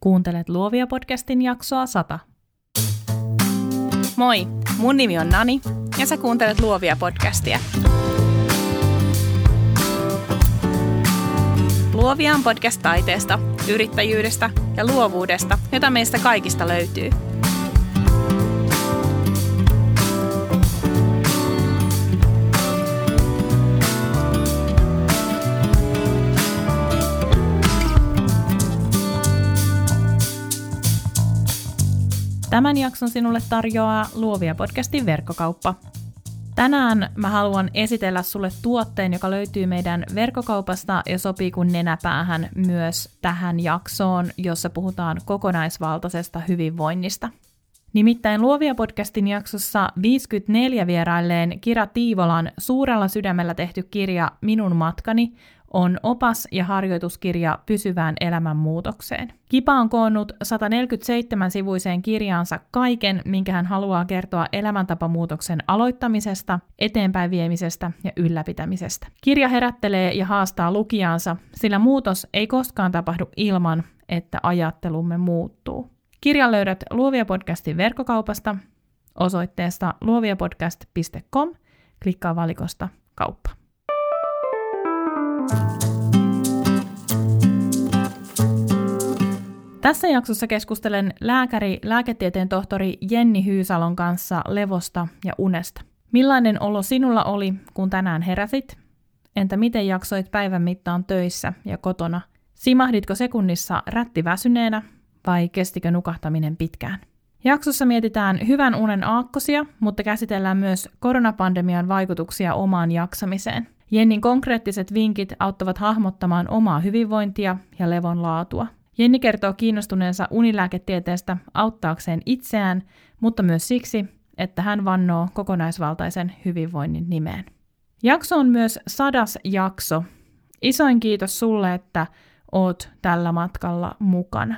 Kuuntelet Luovia podcastin jaksoa 100. Moi, mun nimi on Nani ja sä kuuntelet Luovia podcastia. Luovia on podcast taiteesta, yrittäjyydestä ja luovuudesta, jota meistä kaikista löytyy – Tämän jakson sinulle tarjoaa Luovia podcastin verkkokauppa. Tänään mä haluan esitellä sulle tuotteen, joka löytyy meidän verkkokaupasta ja sopii kun nenäpäähän myös tähän jaksoon, jossa puhutaan kokonaisvaltaisesta hyvinvoinnista. Nimittäin Luovia podcastin jaksossa 54 vierailleen Kira Tiivolan suurella sydämellä tehty kirja Minun matkani on opas ja harjoituskirja pysyvään elämänmuutokseen. Kipa on koonnut 147-sivuiseen kirjaansa kaiken, minkä hän haluaa kertoa elämäntapamuutoksen aloittamisesta, eteenpäin viemisestä ja ylläpitämisestä. Kirja herättelee ja haastaa lukijansa, sillä muutos ei koskaan tapahdu ilman, että ajattelumme muuttuu. Kirjan löydät Luovia podcastin verkkokaupasta osoitteesta luoviapodcast.com. Klikkaa valikosta kauppa. Tässä jaksossa keskustelen lääkäri, lääketieteen tohtori Jenni Hyysalon kanssa levosta ja unesta. Millainen olo sinulla oli, kun tänään heräsit? Entä miten jaksoit päivän mittaan töissä ja kotona? Simahditko sekunnissa rätti väsyneenä vai kestikö nukahtaminen pitkään? Jaksossa mietitään hyvän unen aakkosia, mutta käsitellään myös koronapandemian vaikutuksia omaan jaksamiseen – Jennin konkreettiset vinkit auttavat hahmottamaan omaa hyvinvointia ja levon laatua. Jenni kertoo kiinnostuneensa unilääketieteestä auttaakseen itseään, mutta myös siksi, että hän vannoo kokonaisvaltaisen hyvinvoinnin nimeen. Jakso on myös sadas jakso. Isoin kiitos sulle, että oot tällä matkalla mukana.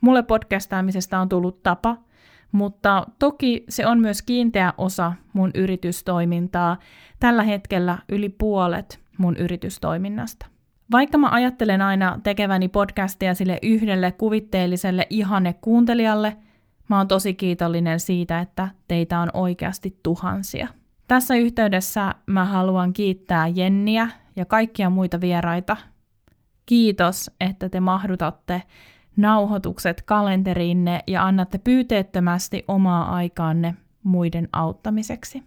Mulle podcastaamisesta on tullut tapa – mutta toki se on myös kiinteä osa mun yritystoimintaa, tällä hetkellä yli puolet mun yritystoiminnasta. Vaikka mä ajattelen aina tekeväni podcastia sille yhdelle kuvitteelliselle ihanne kuuntelijalle, mä oon tosi kiitollinen siitä, että teitä on oikeasti tuhansia. Tässä yhteydessä mä haluan kiittää Jenniä ja kaikkia muita vieraita. Kiitos, että te mahdutatte nauhoitukset kalenteriinne ja annatte pyyteettömästi omaa aikaanne muiden auttamiseksi.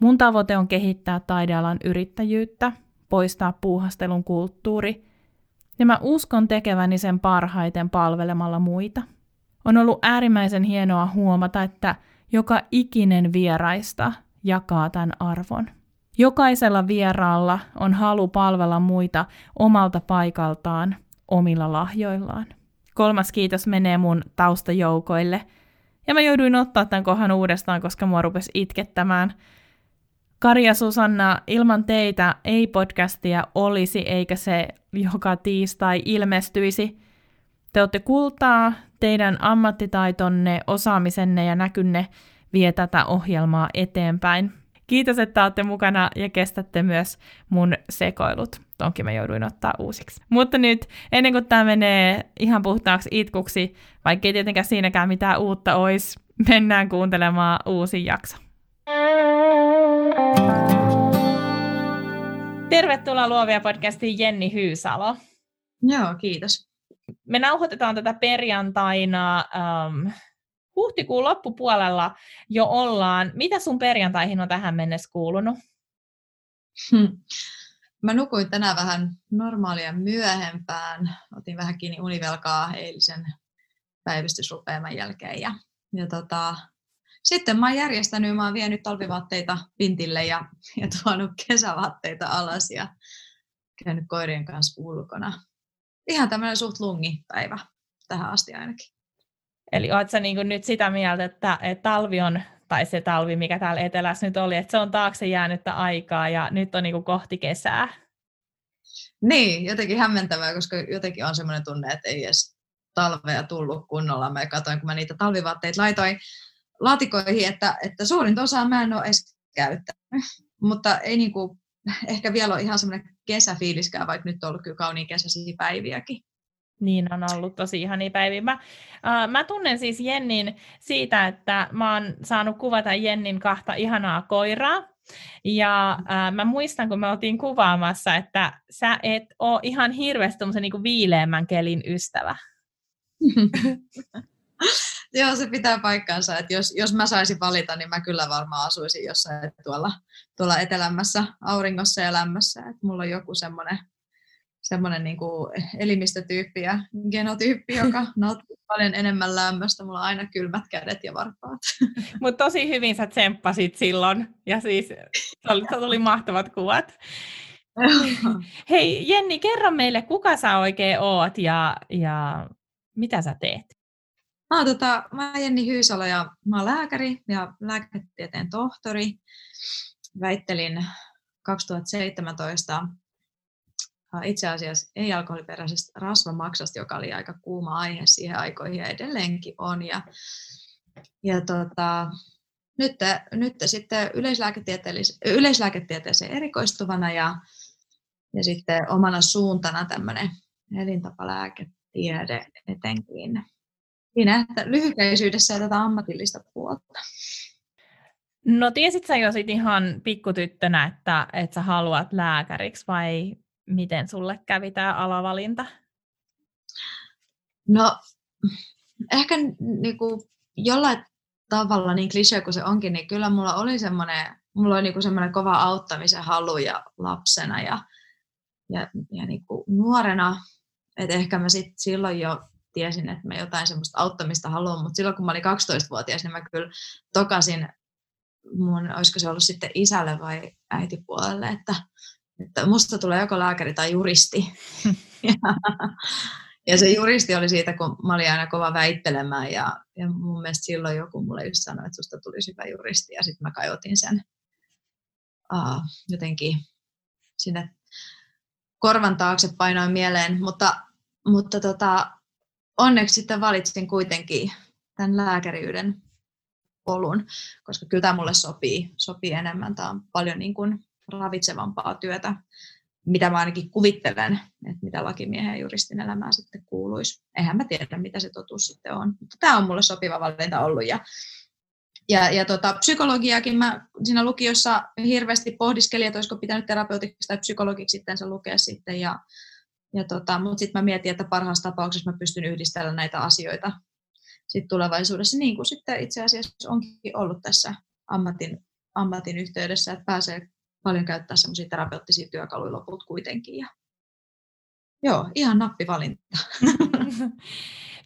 Mun tavoite on kehittää taidealan yrittäjyyttä, poistaa puuhastelun kulttuuri, ja mä uskon tekeväni sen parhaiten palvelemalla muita. On ollut äärimmäisen hienoa huomata, että joka ikinen vieraista jakaa tämän arvon. Jokaisella vieraalla on halu palvella muita omalta paikaltaan omilla lahjoillaan. Kolmas kiitos menee mun taustajoukoille. Ja mä jouduin ottaa tämän kohan uudestaan, koska mua rupesi itkettämään. Karja Susanna, ilman teitä ei podcastia olisi, eikä se joka tiistai ilmestyisi. Te olette kultaa, teidän ammattitaitonne, osaamisenne ja näkynne vie tätä ohjelmaa eteenpäin. Kiitos, että olette mukana ja kestätte myös mun sekoilut. Tonkin mä jouduin ottaa uusiksi. Mutta nyt, ennen kuin tämä menee ihan puhtaaksi itkuksi, vaikkei tietenkään siinäkään mitään uutta olisi, mennään kuuntelemaan uusi jakso. Tervetuloa Luovia podcastiin Jenni Hyysalo. Joo, kiitos. Me nauhoitetaan tätä perjantaina um, huhtikuun loppupuolella jo ollaan. Mitä sun perjantaihin on tähän mennessä kuulunut? Hmm. Mä nukuin tänään vähän normaalia myöhempään. Otin vähän kiinni univelkaa eilisen päivystysrupeaman jälkeen. Ja, ja tota, sitten mä oon järjestänyt, mä oon vienyt talvivaatteita pintille ja, ja tuonut kesävaatteita alas ja käynyt koirien kanssa ulkona. Ihan tämmöinen suht lungipäivä tähän asti ainakin. Eli oletko sä niin nyt sitä mieltä, että, että talvi on, tai se talvi, mikä täällä etelässä nyt oli, että se on taakse jäänyttä aikaa ja nyt on niin kohti kesää? Niin, jotenkin hämmentävää, koska jotenkin on semmoinen tunne, että ei edes talvea tullut kunnolla. Mä katsoin, kun mä niitä talvivaatteita laitoin laatikoihin, että, että suurin osa mä en ole edes käyttänyt. Mutta ei niin kuin, ehkä vielä ole ihan semmoinen kesäfiiliskään, vaikka nyt on ollut kyllä kauniin kesäisiä päiviäkin. Niin on ollut tosi ihania päiviä. Mä, äh, mä tunnen siis Jennin siitä, että mä oon saanut kuvata Jennin kahta ihanaa koiraa. Ja äh, mä muistan, kun me oltiin kuvaamassa, että sä et ole ihan hirveästi niin viileämmän kelin ystävä. Joo, se pitää paikkaansa, että jos, jos mä saisin valita, niin mä kyllä varmaan asuisin jossain tuolla, tuolla etelämässä auringossa ja lämmössä. Että mulla on joku semmoinen semmoinen niin kuin elimistötyyppi ja genotyyppi, joka nauttii paljon enemmän lämmöstä. Mulla on aina kylmät kädet ja varpaat. Mutta tosi hyvin sä tsemppasit silloin, ja siis se oli, se oli mahtavat kuvat. Hei Jenni, kerro meille, kuka sä oikein oot ja, ja mitä sä teet? Mä oon, tota, mä oon Jenni Hyysalo ja mä oon lääkäri ja lääketieteen tohtori. Väittelin 2017 itse asiassa ei-alkoholiperäisestä rasvamaksasta, joka oli aika kuuma aihe siihen aikoihin ja edelleenkin on. Ja, ja tota, nyt, nyt sitten yleislääketieteeseen erikoistuvana ja, ja sitten omana suuntana tämmöinen elintapalääketiede etenkin. Siinä että lyhykäisyydessä ja tätä ammatillista puolta. No tiesit sä jo sit ihan pikkutyttönä, että, että sä haluat lääkäriksi vai miten sulle kävi tämä alavalinta? No ehkä niinku, jollain tavalla niin klisee kuin se onkin, niin kyllä mulla oli semmoinen, mulla oli niinku semmoinen kova auttamisen halu ja lapsena ja, ja, ja niinku nuorena, että ehkä mä sit silloin jo tiesin, että mä jotain semmoista auttamista haluan, mutta silloin kun mä olin 12-vuotias, niin mä kyllä tokasin mun, olisiko se ollut sitten isälle vai äitipuolelle, että että musta tulee joko lääkäri tai juristi. ja, ja se juristi oli siitä, kun mä olin aina kova väittelemään ja, ja mun mielestä silloin joku mulle just sanoi, että susta tulisi hyvä juristi ja sitten mä kajotin sen uh, jotenkin sinne korvan taakse painoin mieleen, mutta, mutta tota, onneksi sitten valitsin kuitenkin tämän lääkäriyden polun, koska kyllä tämä mulle sopii, sopii enemmän. Tämä on paljon niin kuin ravitsevampaa työtä, mitä mä ainakin kuvittelen, että mitä lakimiehen ja juristin elämään sitten kuuluisi. Eihän mä tiedä, mitä se totuus sitten on. Mutta tämä on mulle sopiva valinta ollut. Ja, ja, ja tota, psykologiakin mä siinä lukiossa hirveästi pohdiskelin, että olisiko pitänyt terapeutiksi tai psykologiksi sitten se lukea sitten. Ja, ja tota, mutta sitten mä mietin, että parhaassa tapauksessa mä pystyn yhdistämään näitä asioita sit tulevaisuudessa, niin kuin sitten itse asiassa onkin ollut tässä ammatin, ammatin yhteydessä, että pääsee paljon käyttää semmoisia terapeuttisia työkaluja loput kuitenkin. Ja joo, ihan nappivalinta.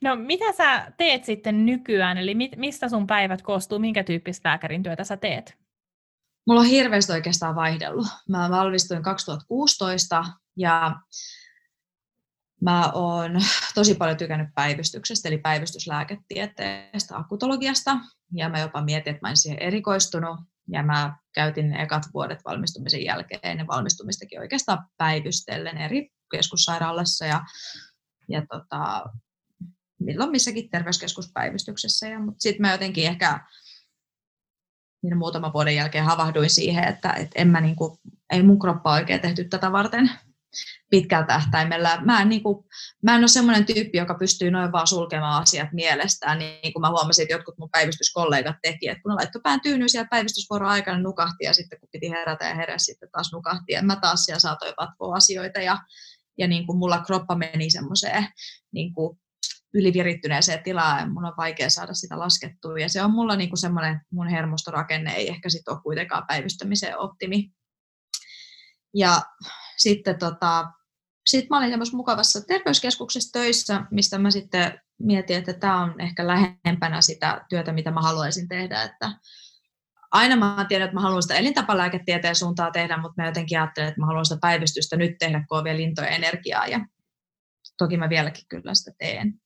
No mitä sä teet sitten nykyään, eli mistä sun päivät koostuu, minkä tyyppistä lääkärin työtä sä teet? Mulla on hirveästi oikeastaan vaihdellut. Mä valmistuin 2016 ja mä oon tosi paljon tykännyt päivystyksestä, eli päivystyslääketieteestä, akutologiasta, ja mä jopa mietin, että mä en siihen erikoistunut, ja mä käytin ekat vuodet valmistumisen jälkeen ennen valmistumistakin oikeastaan päivystellen eri keskussairaalassa ja, ja tota, milloin missäkin terveyskeskuspäivystyksessä. Ja, mutta sitten mä jotenkin ehkä niin muutaman vuoden jälkeen havahduin siihen, että et en mä niinku, ei mun kroppa oikein tehty tätä varten pitkällä tähtäimellä. Mä en, niin kuin, mä en ole semmoinen tyyppi, joka pystyy noin vaan sulkemaan asiat mielestään, niin kuin mä huomasin, että jotkut mun päivystyskollegat teki, että kun ne laittoi pään tyynyyn siellä päivystysvuoron aikana nukahti ja sitten kun piti herätä ja heräsi sitten taas nukahti, ja mä taas siellä saatoin vatvoa asioita ja, ja niin kuin mulla kroppa meni semmoiseen niin kuin ylivirittyneeseen tilaan ja mun on vaikea saada sitä laskettua ja se on mulla niin kuin semmoinen mun hermostorakenne ei ehkä sitten ole kuitenkaan päivystämiseen optimi. Ja sitten tota, sit mä olin semmoisessa mukavassa terveyskeskuksessa töissä, mistä mä sitten mietin, että tämä on ehkä lähempänä sitä työtä, mitä mä haluaisin tehdä. Että aina mä tiedän, että mä haluan sitä elintapalääketieteen suuntaa tehdä, mutta mä jotenkin ajattelen, että mä haluan sitä päivystystä nyt tehdä, kun on vielä lintoja energiaa. Ja toki mä vieläkin kyllä sitä teen.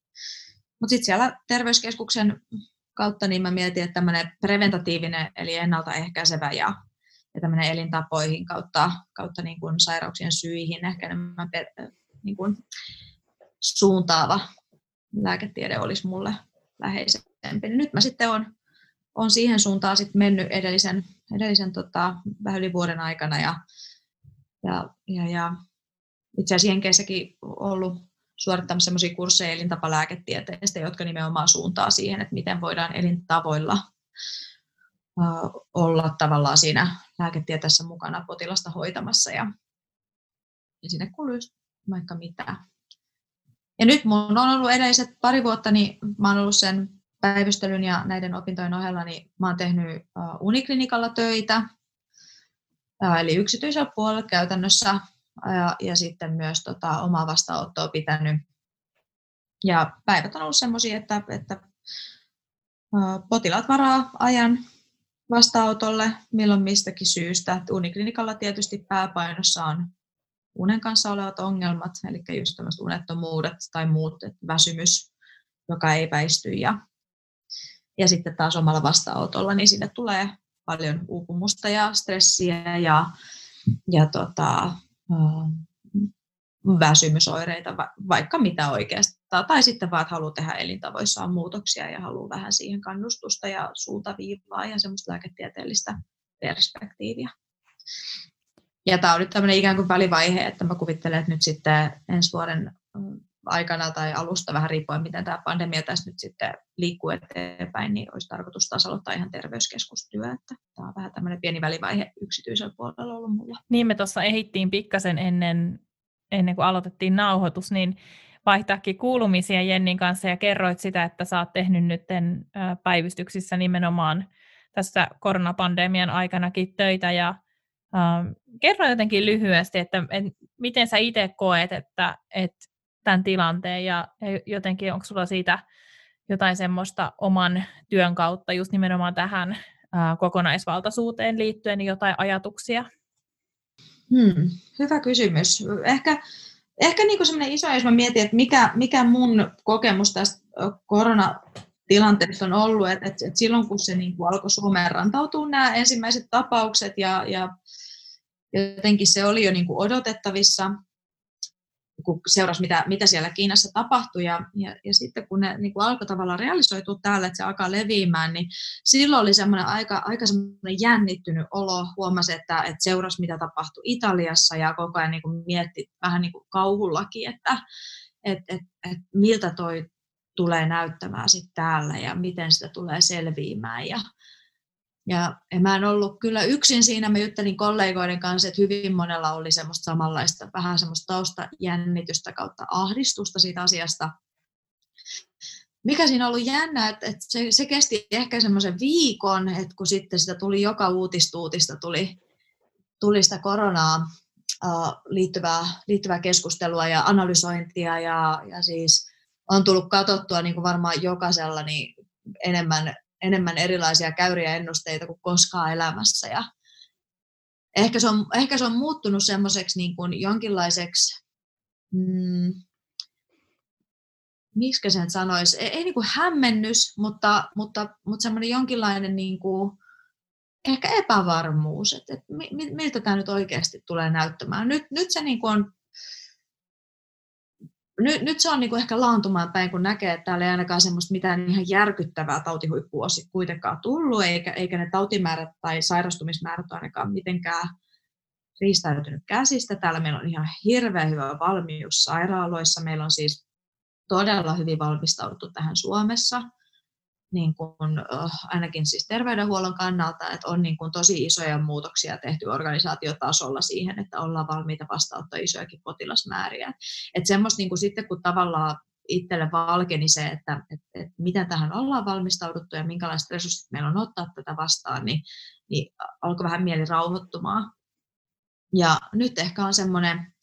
Mutta sitten siellä terveyskeskuksen kautta niin mä mietin, että tämmöinen preventatiivinen eli ennaltaehkäisevä ja ja tämmöinen elintapoihin kautta, kautta niin kuin sairauksien syihin ehkä enemmän per, niin kuin suuntaava lääketiede olisi mulle läheisempi. Nyt mä sitten olen on siihen suuntaan sitten mennyt edellisen, edellisen tota, vähän yli vuoden aikana ja, ja, ja, ja itse asiassa Jenkeissäkin ollut suorittamassa sellaisia kursseja elintapalääketieteestä, jotka nimenomaan suuntaa siihen, että miten voidaan elintavoilla olla tavallaan siinä lääketieteessä mukana potilasta hoitamassa ja, ja sinne kuuluu vaikka mitä. Ja nyt mun on ollut edelliset pari vuotta, niin mä oon ollut sen päivystelyn ja näiden opintojen ohella, niin mä oon tehnyt uniklinikalla töitä, eli yksityisellä puolella käytännössä, ja, ja sitten myös tota, omaa vastaanottoa pitänyt. Ja päivät on ollut sellaisia, että, että potilaat varaa ajan vastaanotolle milloin mistäkin syystä. Uniklinikalla tietysti pääpainossa on unen kanssa olevat ongelmat, eli just tämmöiset unettomuudet tai muut, väsymys, joka ei väisty. Ja, ja sitten taas omalla vastaanotolla, niin sinne tulee paljon uupumusta ja stressiä ja, ja tota, väsymysoireita, vaikka mitä oikeastaan. Tai sitten vaan, että haluaa tehdä elintavoissaan muutoksia ja haluaa vähän siihen kannustusta ja suuntaviivaa ja semmoista lääketieteellistä perspektiiviä. Ja tämä on nyt tämmöinen ikään kuin välivaihe, että mä kuvittelen, että nyt sitten ensi vuoden aikana tai alusta vähän riippuen, miten tämä pandemia tässä nyt sitten liikkuu eteenpäin, niin olisi tarkoitus taas aloittaa ihan terveyskeskustyö. Että tämä on vähän tämmöinen pieni välivaihe yksityisellä puolella ollut mulla. Niin me tuossa ehittiin pikkasen ennen, ennen kuin aloitettiin nauhoitus, niin vaihtaakin kuulumisia Jennin kanssa ja kerroit sitä, että sä oot tehnyt nyt päivystyksissä nimenomaan tässä koronapandemian aikanakin töitä ja kerro jotenkin lyhyesti, että, että miten sä itse koet, että, että tämän tilanteen ja, jotenkin onko sulla siitä jotain semmoista oman työn kautta just nimenomaan tähän ää, kokonaisvaltaisuuteen liittyen jotain ajatuksia? Hmm, hyvä kysymys. Ehkä, ehkä niin kuin semmoinen iso, jos mä mietin, että mikä, mikä mun kokemus tästä koronatilanteesta on ollut, että, että, että silloin kun se niin kuin alkoi Suomeen rantautua nämä ensimmäiset tapaukset ja, ja jotenkin se oli jo niin kuin odotettavissa, kun seurasi, mitä, mitä siellä Kiinassa tapahtui. Ja, ja, ja sitten kun ne niin kuin alkoi tavallaan realisoitua täällä, että se alkaa leviämään, niin silloin oli semmoinen aika, aika semmoinen jännittynyt olo. Huomasi, että, että seurasi, mitä tapahtui Italiassa ja koko ajan niin kuin mietti vähän niin kuin kauhullakin, että et, et, et miltä toi tulee näyttämään sitten täällä ja miten sitä tulee selviämään. Ja, ja, ja mä en ollut kyllä yksin siinä, mä juttelin kollegoiden kanssa, että hyvin monella oli semmoista samanlaista, vähän semmoista taustajännitystä kautta ahdistusta siitä asiasta. Mikä siinä on ollut jännä, että, että se, se kesti ehkä semmoisen viikon, että kun sitten sitä tuli joka uutistuutista, tuli, tuli sitä koronaa liittyvää, liittyvää keskustelua ja analysointia ja, ja siis on tullut katsottua niin kuin varmaan jokaisella niin enemmän enemmän erilaisia käyriä ennusteita kuin koskaan elämässä. Ja ehkä, se on, ehkä se on muuttunut semmoiseksi niin kuin jonkinlaiseksi, mm, miksi sen sanoisi, ei, ei niin kuin hämmennys, mutta, mutta, mutta semmoinen jonkinlainen niin kuin, ehkä epävarmuus, että, että miltä tämä nyt oikeasti tulee näyttämään. Nyt, nyt se niin kuin on nyt, nyt se on niin kuin ehkä laantumaan päin, kun näkee, että täällä ei ainakaan semmoista mitään ihan järkyttävää tautihuippua kuitenkaan tullut, eikä, eikä ne tautimäärät tai sairastumismäärät ainakaan mitenkään riistäytynyt käsistä. Täällä meillä on ihan hirveän hyvä valmius sairaaloissa. Meillä on siis todella hyvin valmistauduttu tähän Suomessa niin kuin, äh, ainakin siis terveydenhuollon kannalta, että on niin kuin tosi isoja muutoksia tehty organisaatiotasolla siihen, että ollaan valmiita vastaanottaa isojakin potilasmääriä. Että semmoista niin kuin sitten, kun tavallaan itselle valkeni se, että, että, että miten tähän ollaan valmistauduttu ja minkälaiset resurssit meillä on ottaa tätä vastaan, niin, niin alkoi vähän mieli rauhoittumaan. Ja nyt ehkä on semmoinen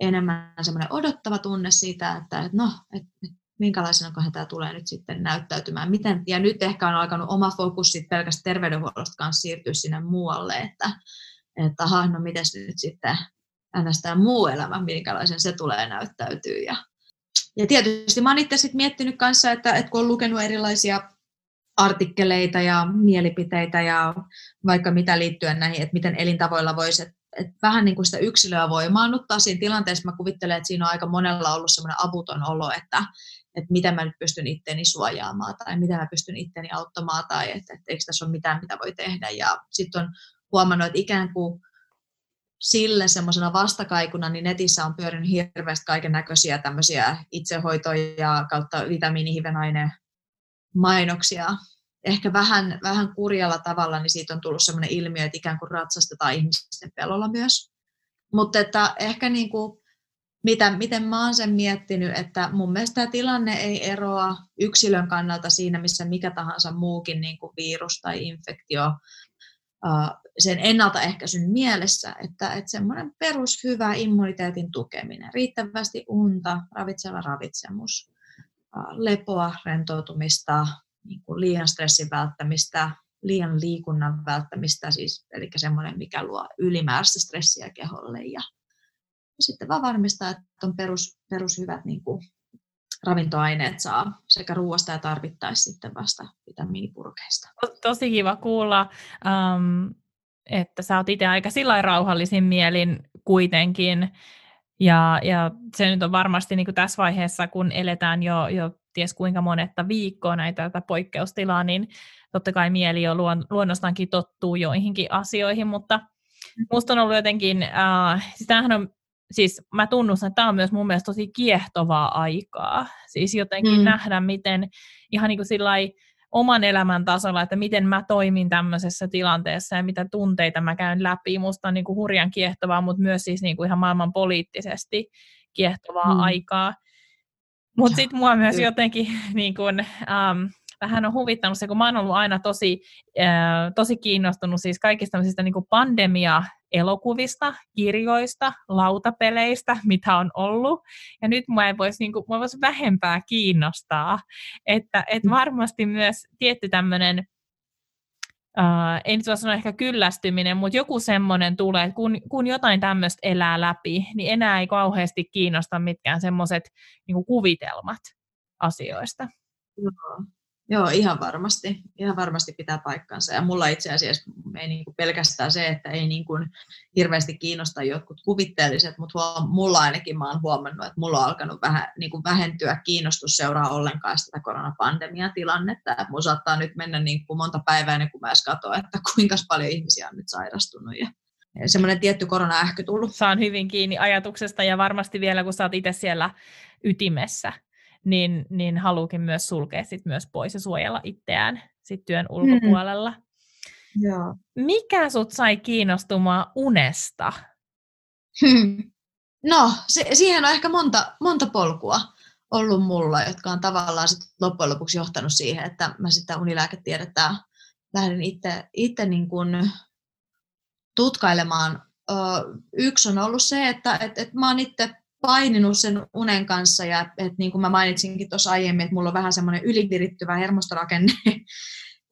enemmän semmoinen odottava tunne siitä, että, että no, että, minkälaisena tämä tulee nyt sitten näyttäytymään. Miten, ja nyt ehkä on alkanut oma fokus sit pelkästään terveydenhuollosta kanssa siirtyä sinne muualle, että, että aha, no miten nyt sitten tämä muu elämä, minkälaisen se tulee näyttäytyä. Ja, ja tietysti mä itse sitten miettinyt kanssa, että, että kun on lukenut erilaisia artikkeleita ja mielipiteitä ja vaikka mitä liittyen näihin, että miten elintavoilla voisi, että, vähän niin kuin sitä yksilöä voi maannuttaa siinä tilanteessa. Mä kuvittelen, että siinä on aika monella ollut semmoinen avuton olo, että, että miten mä nyt pystyn itteni suojaamaan tai miten mä pystyn itteni auttamaan tai että, että eikö tässä ole mitään, mitä voi tehdä. Ja sitten on huomannut, että ikään kuin sille semmoisena vastakaikuna, niin netissä on pyörinyt hirveästi kaiken näköisiä tämmöisiä itsehoitoja kautta vitamiinihivenaine mainoksia. Ehkä vähän, vähän kurjalla tavalla, niin siitä on tullut semmoinen ilmiö, että ikään kuin ratsastetaan ihmisten pelolla myös. Mutta että ehkä niin kuin, mitä, miten mä oon sen miettinyt, että mun mielestä tämä tilanne ei eroa yksilön kannalta siinä, missä mikä tahansa muukin niin kuin virus tai infektio sen ennaltaehkäisyn mielessä, että, että semmoinen perushyvä immuniteetin tukeminen, riittävästi unta, ravitseva ravitsemus, lepoa, rentoutumista, niin kuin liian stressin välttämistä, liian liikunnan välttämistä, siis, eli semmoinen, mikä luo ylimääräistä stressiä keholle ja, ja sitten vaan varmistaa, että on perus, perushyvät niin kuin ravintoaineet saa sekä ruoasta ja tarvittaisi sitten vasta vitamiinipurkeista. Tosi kiva kuulla, um, että sä oot itse aika sillä rauhallisin mielin kuitenkin. Ja, ja se nyt on varmasti niin kuin tässä vaiheessa, kun eletään jo, jo ties kuinka monetta viikkoa näitä tätä poikkeustilaa, niin totta kai mieli jo luon, luonnostaankin tottuu joihinkin asioihin, mutta mm. musta on ollut jotenkin, äh, siis tämähän on siis mä tunnustan, että tämä on myös mun mielestä tosi kiehtovaa aikaa. Siis jotenkin mm. nähdä, miten ihan niin kuin oman elämän tasolla, että miten mä toimin tämmöisessä tilanteessa ja mitä tunteita mä käyn läpi. Musta on niin kuin hurjan kiehtovaa, mutta myös siis niin kuin ihan maailman poliittisesti kiehtovaa mm. aikaa. Mutta sitten mua myös jotenkin niin kuin, um, vähän on huvittanut se, kun mä oon ollut aina tosi, äh, tosi kiinnostunut siis kaikista tämmöisistä niin pandemia-elokuvista, kirjoista, lautapeleistä, mitä on ollut. Ja nyt mua ei voisi, niin kuin, mua voisi vähempää kiinnostaa. Että et mm. varmasti myös tietty tämmöinen Uh, ei nyt voi sanoa ehkä kyllästyminen, mutta joku semmoinen tulee, että kun, kun jotain tämmöistä elää läpi, niin enää ei kauheasti kiinnosta mitkään semmoiset niin kuvitelmat asioista. Joo. Joo, ihan varmasti. Ihan varmasti pitää paikkansa. Ja mulla itse asiassa ei niin kuin pelkästään se, että ei niin kuin hirveästi kiinnosta jotkut kuvitteelliset, mutta huom- mulla ainakin mä oon huomannut, että mulla on alkanut vähän niin kuin vähentyä kiinnostus seuraa ollenkaan sitä koronapandemian tilannetta. Että mulla saattaa nyt mennä niin kuin monta päivää ennen kuin mä edes katsoin, että kuinka paljon ihmisiä on nyt sairastunut. Ja semmoinen tietty korona-ähky tullut. Saan hyvin kiinni ajatuksesta ja varmasti vielä, kun sä oot itse siellä ytimessä, niin, niin haluukin myös sulkea sit myös pois ja suojella itseään sit työn mm. ulkopuolella. Mm. Joo. Mikä sut sai kiinnostumaan unesta? Hmm. No, se, siihen on ehkä monta, monta polkua ollut mulla, jotka on tavallaan sit loppujen lopuksi johtanut siihen, että mä sitä unilääketiedettä lähdin itse, itse niin kuin tutkailemaan. Ö, yksi on ollut se, että et, et mä oon itse paininut sen unen kanssa ja että niin kuin mä mainitsinkin tuossa aiemmin, että mulla on vähän semmoinen ylivirittyvä hermostorakenne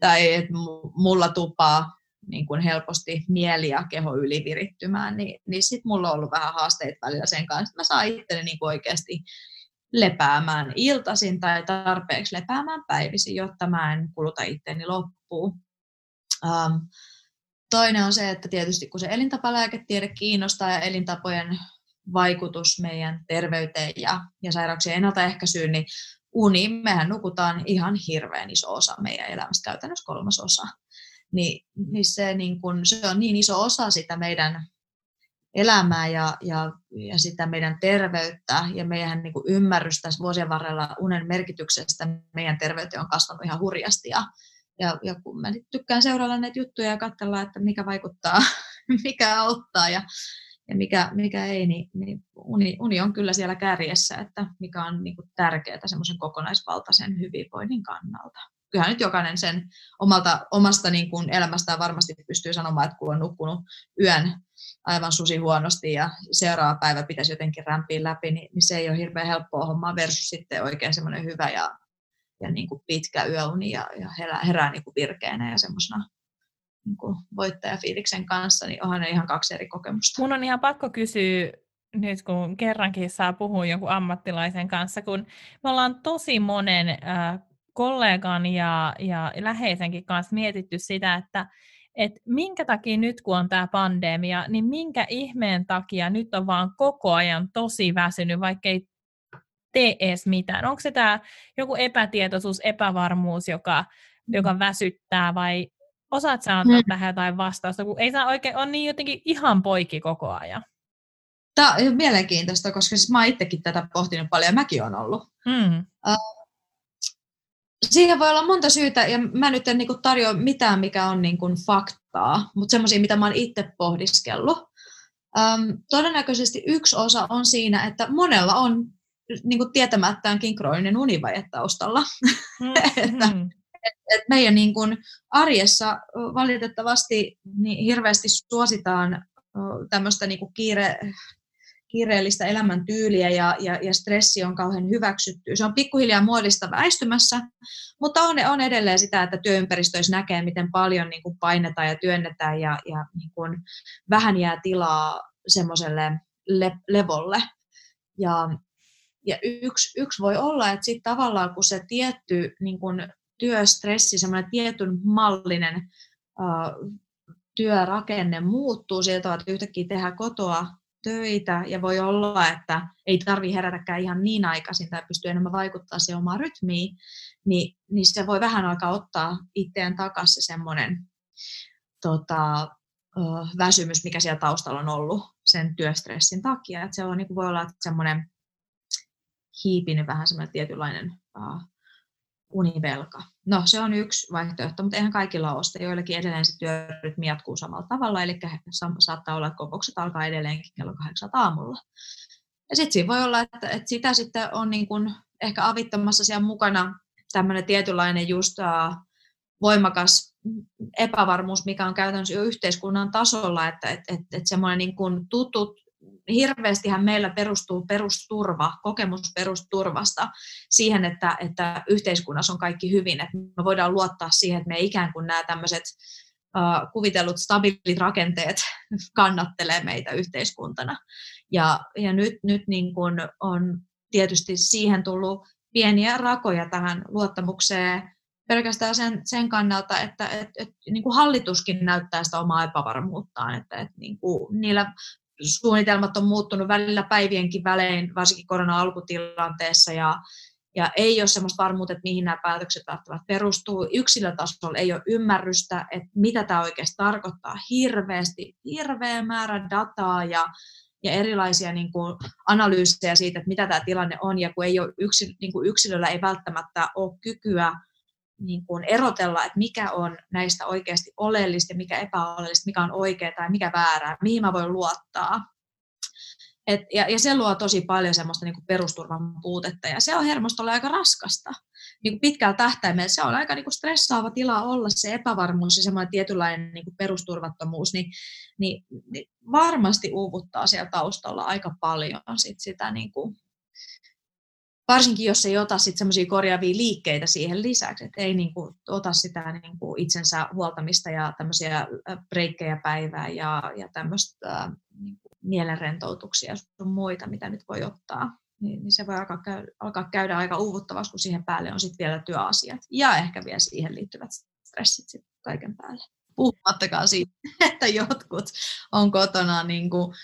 tai että mulla tupaa niin kuin helposti mieli ja keho ylivirittymään, niin, niin sitten mulla on ollut vähän haasteita välillä sen kanssa, että mä saan itselleni niin oikeasti lepäämään iltaisin tai tarpeeksi lepäämään päivisin, jotta mä en kuluta itteeni loppuun. Um, toinen on se, että tietysti kun se elintapalääketiede kiinnostaa ja elintapojen vaikutus meidän terveyteen ja, ja sairauksien ennaltaehkäisyyn, niin uni, mehän nukutaan ihan hirveän iso osa meidän elämästä, käytännössä kolmas osa. Ni, niin se, niin kun, se on niin iso osa sitä meidän elämää ja, ja, ja sitä meidän terveyttä ja meidän niin ymmärrys tässä vuosien varrella unen merkityksestä meidän terveyteen on kasvanut ihan hurjasti. Ja, ja, ja kun mä tykkään seurailla näitä juttuja ja katsella, että mikä vaikuttaa, mikä auttaa ja, ja mikä, mikä ei, niin, niin uni, uni on kyllä siellä kärjessä, että mikä on niin kuin tärkeää semmoisen kokonaisvaltaisen hyvinvoinnin kannalta. Kyllähän nyt jokainen sen omalta, omasta niin kuin elämästään varmasti pystyy sanomaan, että kun on nukkunut yön aivan susi huonosti ja seuraava päivä pitäisi jotenkin rämpiä läpi, niin, niin se ei ole hirveän helppoa hommaa versus sitten oikein semmoinen hyvä ja, ja niin kuin pitkä yöuni ja, ja herää, herää niin kuin virkeänä ja semmoisena niin kuin voittajafiiliksen kanssa, niin onhan ne ihan kaksi eri kokemusta. Mun on ihan pakko kysyä nyt kun kerrankin saa puhua jonkun ammattilaisen kanssa, kun me ollaan tosi monen äh, kollegan ja, ja läheisenkin kanssa mietitty sitä, että et minkä takia nyt kun on tämä pandemia, niin minkä ihmeen takia nyt on vaan koko ajan tosi väsynyt, vaikka ei tee edes mitään. Onko se tämä joku epätietoisuus, epävarmuus, joka, joka väsyttää vai Osaat sä antaa hmm. tähän jotain vastausta, kun ei saa oikein, on niin jotenkin ihan poikki koko ajan. Tämä on mielenkiintoista, koska siis mä itsekin tätä pohtinut paljon, mäkin on ollut. Hmm. Uh, siihen voi olla monta syytä, ja mä nyt en niin tarjoa mitään, mikä on niin kuin faktaa, mutta semmoisia, mitä mä oon itse pohdiskellut. Um, todennäköisesti yksi osa on siinä, että monella on niin kuin tietämättäänkin krooninen univaje taustalla. Mm-hmm. että, et, meidän niin kuin arjessa valitettavasti niin hirveästi suositaan tämmöistä niin kuin kiire, kiireellistä elämäntyyliä ja, ja, ja stressi on kauhean hyväksytty. Se on pikkuhiljaa muodista väistymässä, mutta on, on edelleen sitä, että työympäristöissä näkee, miten paljon niin kuin painetaan ja työnnetään ja, ja niin kuin vähän jää tilaa semmoiselle le, levolle. Ja, ja yksi, yksi voi olla, että sitten tavallaan kun se tietty niin kuin työstressi, semmoinen tietyn mallinen uh, työrakenne muuttuu sieltä, että yhtäkkiä tehdä kotoa töitä ja voi olla, että ei tarvitse herätäkään ihan niin aikaisin tai pystyy enemmän vaikuttaa siihen omaan rytmiin, niin, niin se voi vähän alkaa ottaa itseään takaisin se semmoinen tota, väsymys, mikä siellä taustalla on ollut sen työstressin takia. Että se on, niin voi olla semmoinen hiipinen vähän semmoinen tietynlainen uh, univelka. No se on yksi vaihtoehto, mutta eihän kaikilla ole sitä. Joillakin edelleen se työrytmi jatkuu samalla tavalla, eli saattaa olla, että kokoukset alkaa edelleenkin kello kahdeksan aamulla. Ja sitten siinä voi olla, että, että sitä sitten on niin kuin ehkä avittamassa siellä mukana tämmöinen tietynlainen just voimakas epävarmuus, mikä on käytännössä jo yhteiskunnan tasolla, että että että, että semmoinen niin kuin tutut hirveästihän meillä perustuu perusturva, kokemus perusturvasta siihen, että, että yhteiskunnassa on kaikki hyvin, että me voidaan luottaa siihen, että me ikään kuin nämä tämmöiset uh, kuvitellut stabiilit rakenteet kannattelee meitä yhteiskuntana. Ja, ja nyt, nyt niin kuin on tietysti siihen tullut pieniä rakoja tähän luottamukseen pelkästään sen, sen kannalta, että et, et, niin kuin hallituskin näyttää sitä omaa epävarmuuttaan, että et, niin kuin, niillä suunnitelmat on muuttunut välillä päivienkin välein, varsinkin korona-alkutilanteessa, ja, ja ei ole sellaista varmuutta, että mihin nämä päätökset välttämättä perustuu. Yksilötasolla ei ole ymmärrystä, että mitä tämä oikeasti tarkoittaa hirveästi, hirveä määrä dataa ja, ja erilaisia niin kuin, analyysejä siitä, että mitä tämä tilanne on, ja kun ei ole yksilö, niin kuin yksilöllä ei välttämättä ole kykyä niin kuin erotella, että mikä on näistä oikeasti oleellista, mikä epäoleellista, mikä on oikeaa tai mikä väärää, mihin mä voin luottaa. Et, ja, ja se luo tosi paljon semmoista niin kuin perusturvan puutetta, ja se on hermostolle aika raskasta. Niin kuin pitkällä tähtäimellä se on aika niin kuin stressaava tila olla, se epävarmuus ja semmoinen tietynlainen niin kuin perusturvattomuus, niin, niin, niin varmasti uuvuttaa siellä taustalla aika paljon sit sitä niin kuin varsinkin jos ei ota semmoisia korjaavia liikkeitä siihen lisäksi, että ei niin kuin, ota sitä niin kuin itsensä huoltamista ja tämmöisiä breikkejä päivää ja, ja tämmöistä äh, niin mielenrentoutuksia ja muita, mitä nyt voi ottaa. Niin, niin se voi alkaa käydä, alkaa käydä aika uuvuttavaksi, kun siihen päälle on sitten vielä työasiat ja ehkä vielä siihen liittyvät stressit sitten kaiken päälle. Puhumattakaan siitä, että jotkut on kotona niin kuin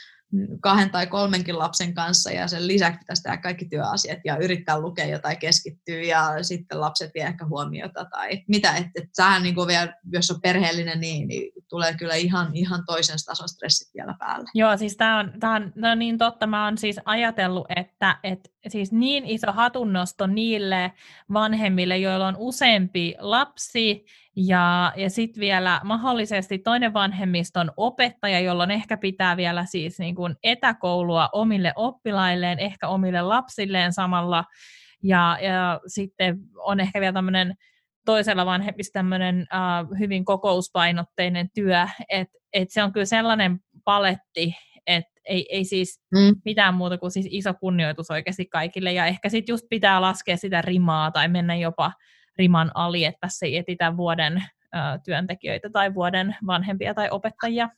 kahden tai kolmenkin lapsen kanssa ja sen lisäksi pitäisi tehdä kaikki työasiat ja yrittää lukea jotain keskittyä ja sitten lapset vie ehkä huomiota tai mitä, että et sähän niin kuin vielä, jos on perheellinen, niin, niin tulee kyllä ihan, ihan toisen tason stressit vielä päälle. Joo, siis tämä on, tää on no niin totta, mä oon siis ajatellut, että et, siis niin iso hatunnosto niille vanhemmille, joilla on useampi lapsi ja, ja sitten vielä mahdollisesti toinen vanhemmiston opettaja, jolloin ehkä pitää vielä siis niin kuin etäkoulua omille oppilailleen, ehkä omille lapsilleen samalla. Ja, ja sitten on ehkä vielä tämmöinen toisella vanhemmista tämmöinen uh, hyvin kokouspainotteinen työ, että et se on kyllä sellainen paletti, että ei, ei siis mm. mitään muuta kuin siis iso kunnioitus oikeasti kaikille, ja ehkä sitten just pitää laskea sitä rimaa tai mennä jopa riman ali, että tässä ei etitä vuoden työntekijöitä tai vuoden vanhempia tai opettajia.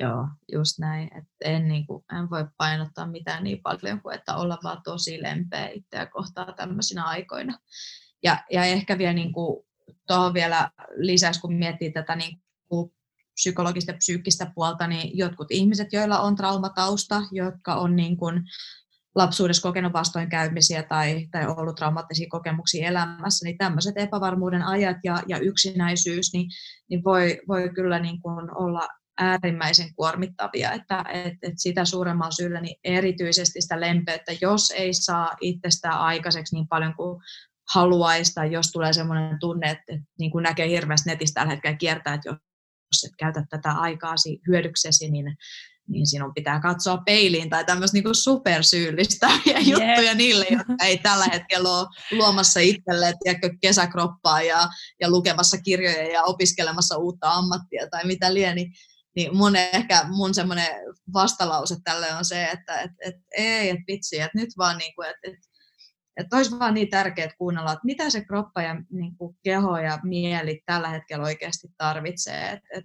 Joo, just näin. Et en, niin kuin, en voi painottaa mitään niin paljon kuin, että olla vaan tosi lempeä itseä kohtaa tämmöisinä aikoina. Ja, ja ehkä vielä niin kuin, tuohon vielä lisäksi, kun miettii tätä niin kuin psykologista ja psyykkistä puolta, niin jotkut ihmiset, joilla on traumatausta, jotka on niin kuin, lapsuudessa kokenut vastoinkäymisiä tai, tai ollut traumaattisia kokemuksia elämässä, niin tämmöiset epävarmuuden ajat ja, ja yksinäisyys niin, niin voi, voi kyllä niin kuin olla äärimmäisen kuormittavia, että et, et sitä suuremmalla syyllä niin erityisesti sitä lempeyttä, jos ei saa itsestään aikaiseksi niin paljon kuin haluaisi, tai jos tulee sellainen tunne, että, että niin kuin näkee hirveästi netistä tällä hetkellä kiertää, että jos et käytä tätä aikaasi hyödyksesi, niin, niin sinun pitää katsoa peiliin tai tämmöistä niin supersyyllistäviä yep. juttuja niille, jotka ei tällä hetkellä ole luomassa itselleen kesäkroppaa ja, ja lukemassa kirjoja ja opiskelemassa uutta ammattia tai mitä liian, niin niin mun ehkä mun semmoinen vastalause tälle on se, että et, et, ei, että vitsi, että nyt vaan niin kuin, että et, että olisi vaan niin tärkeää kuunnella, että mitä se kroppa ja niin kuin keho ja mieli tällä hetkellä oikeasti tarvitsee. Että et,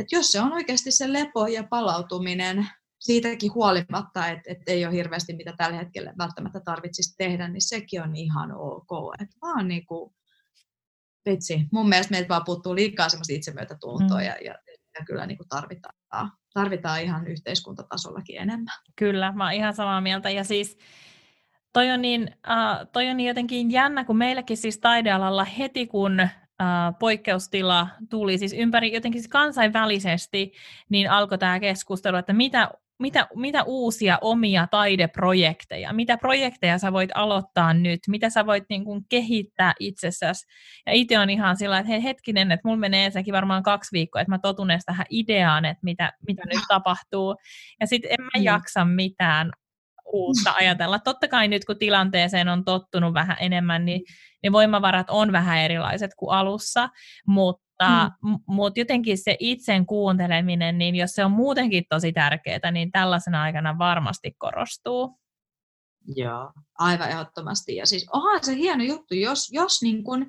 et jos se on oikeasti se lepo ja palautuminen siitäkin huolimatta, että et ei ole hirveästi mitä tällä hetkellä välttämättä tarvitsisi tehdä, niin sekin on ihan ok. Että vaan niin kuin, vitsi, mun mielestä meiltä vaan puuttuu liikaa semmoista itsemyötätuntoa mm. ja, ja mitä kyllä niin kuin tarvitaan, tarvitaan ihan yhteiskuntatasollakin enemmän. Kyllä, mä oon ihan samaa mieltä. Ja siis toi on, niin, uh, toi on niin jotenkin jännä, kun meilläkin siis taidealalla heti kun Uh, poikkeustila tuli siis ympäri jotenkin siis kansainvälisesti, niin alkoi tämä keskustelu, että mitä mitä, mitä uusia omia taideprojekteja, mitä projekteja sä voit aloittaa nyt, mitä sä voit niin kuin kehittää itsessäsi. Ja itse on ihan sillä että hei hetkinen, että mulla menee ensinnäkin varmaan kaksi viikkoa, että mä totun tähän ideaan, että mitä, mitä nyt tapahtuu. Ja sitten en mä mm. jaksa mitään uutta ajatella. Totta kai nyt kun tilanteeseen on tottunut vähän enemmän, niin ne voimavarat on vähän erilaiset kuin alussa, mutta mm. mutta jotenkin se itsen kuunteleminen, niin jos se on muutenkin tosi tärkeää, niin tällaisena aikana varmasti korostuu. Joo, aivan ehdottomasti. Ja siis onhan se hieno juttu, jos, jos niin kun,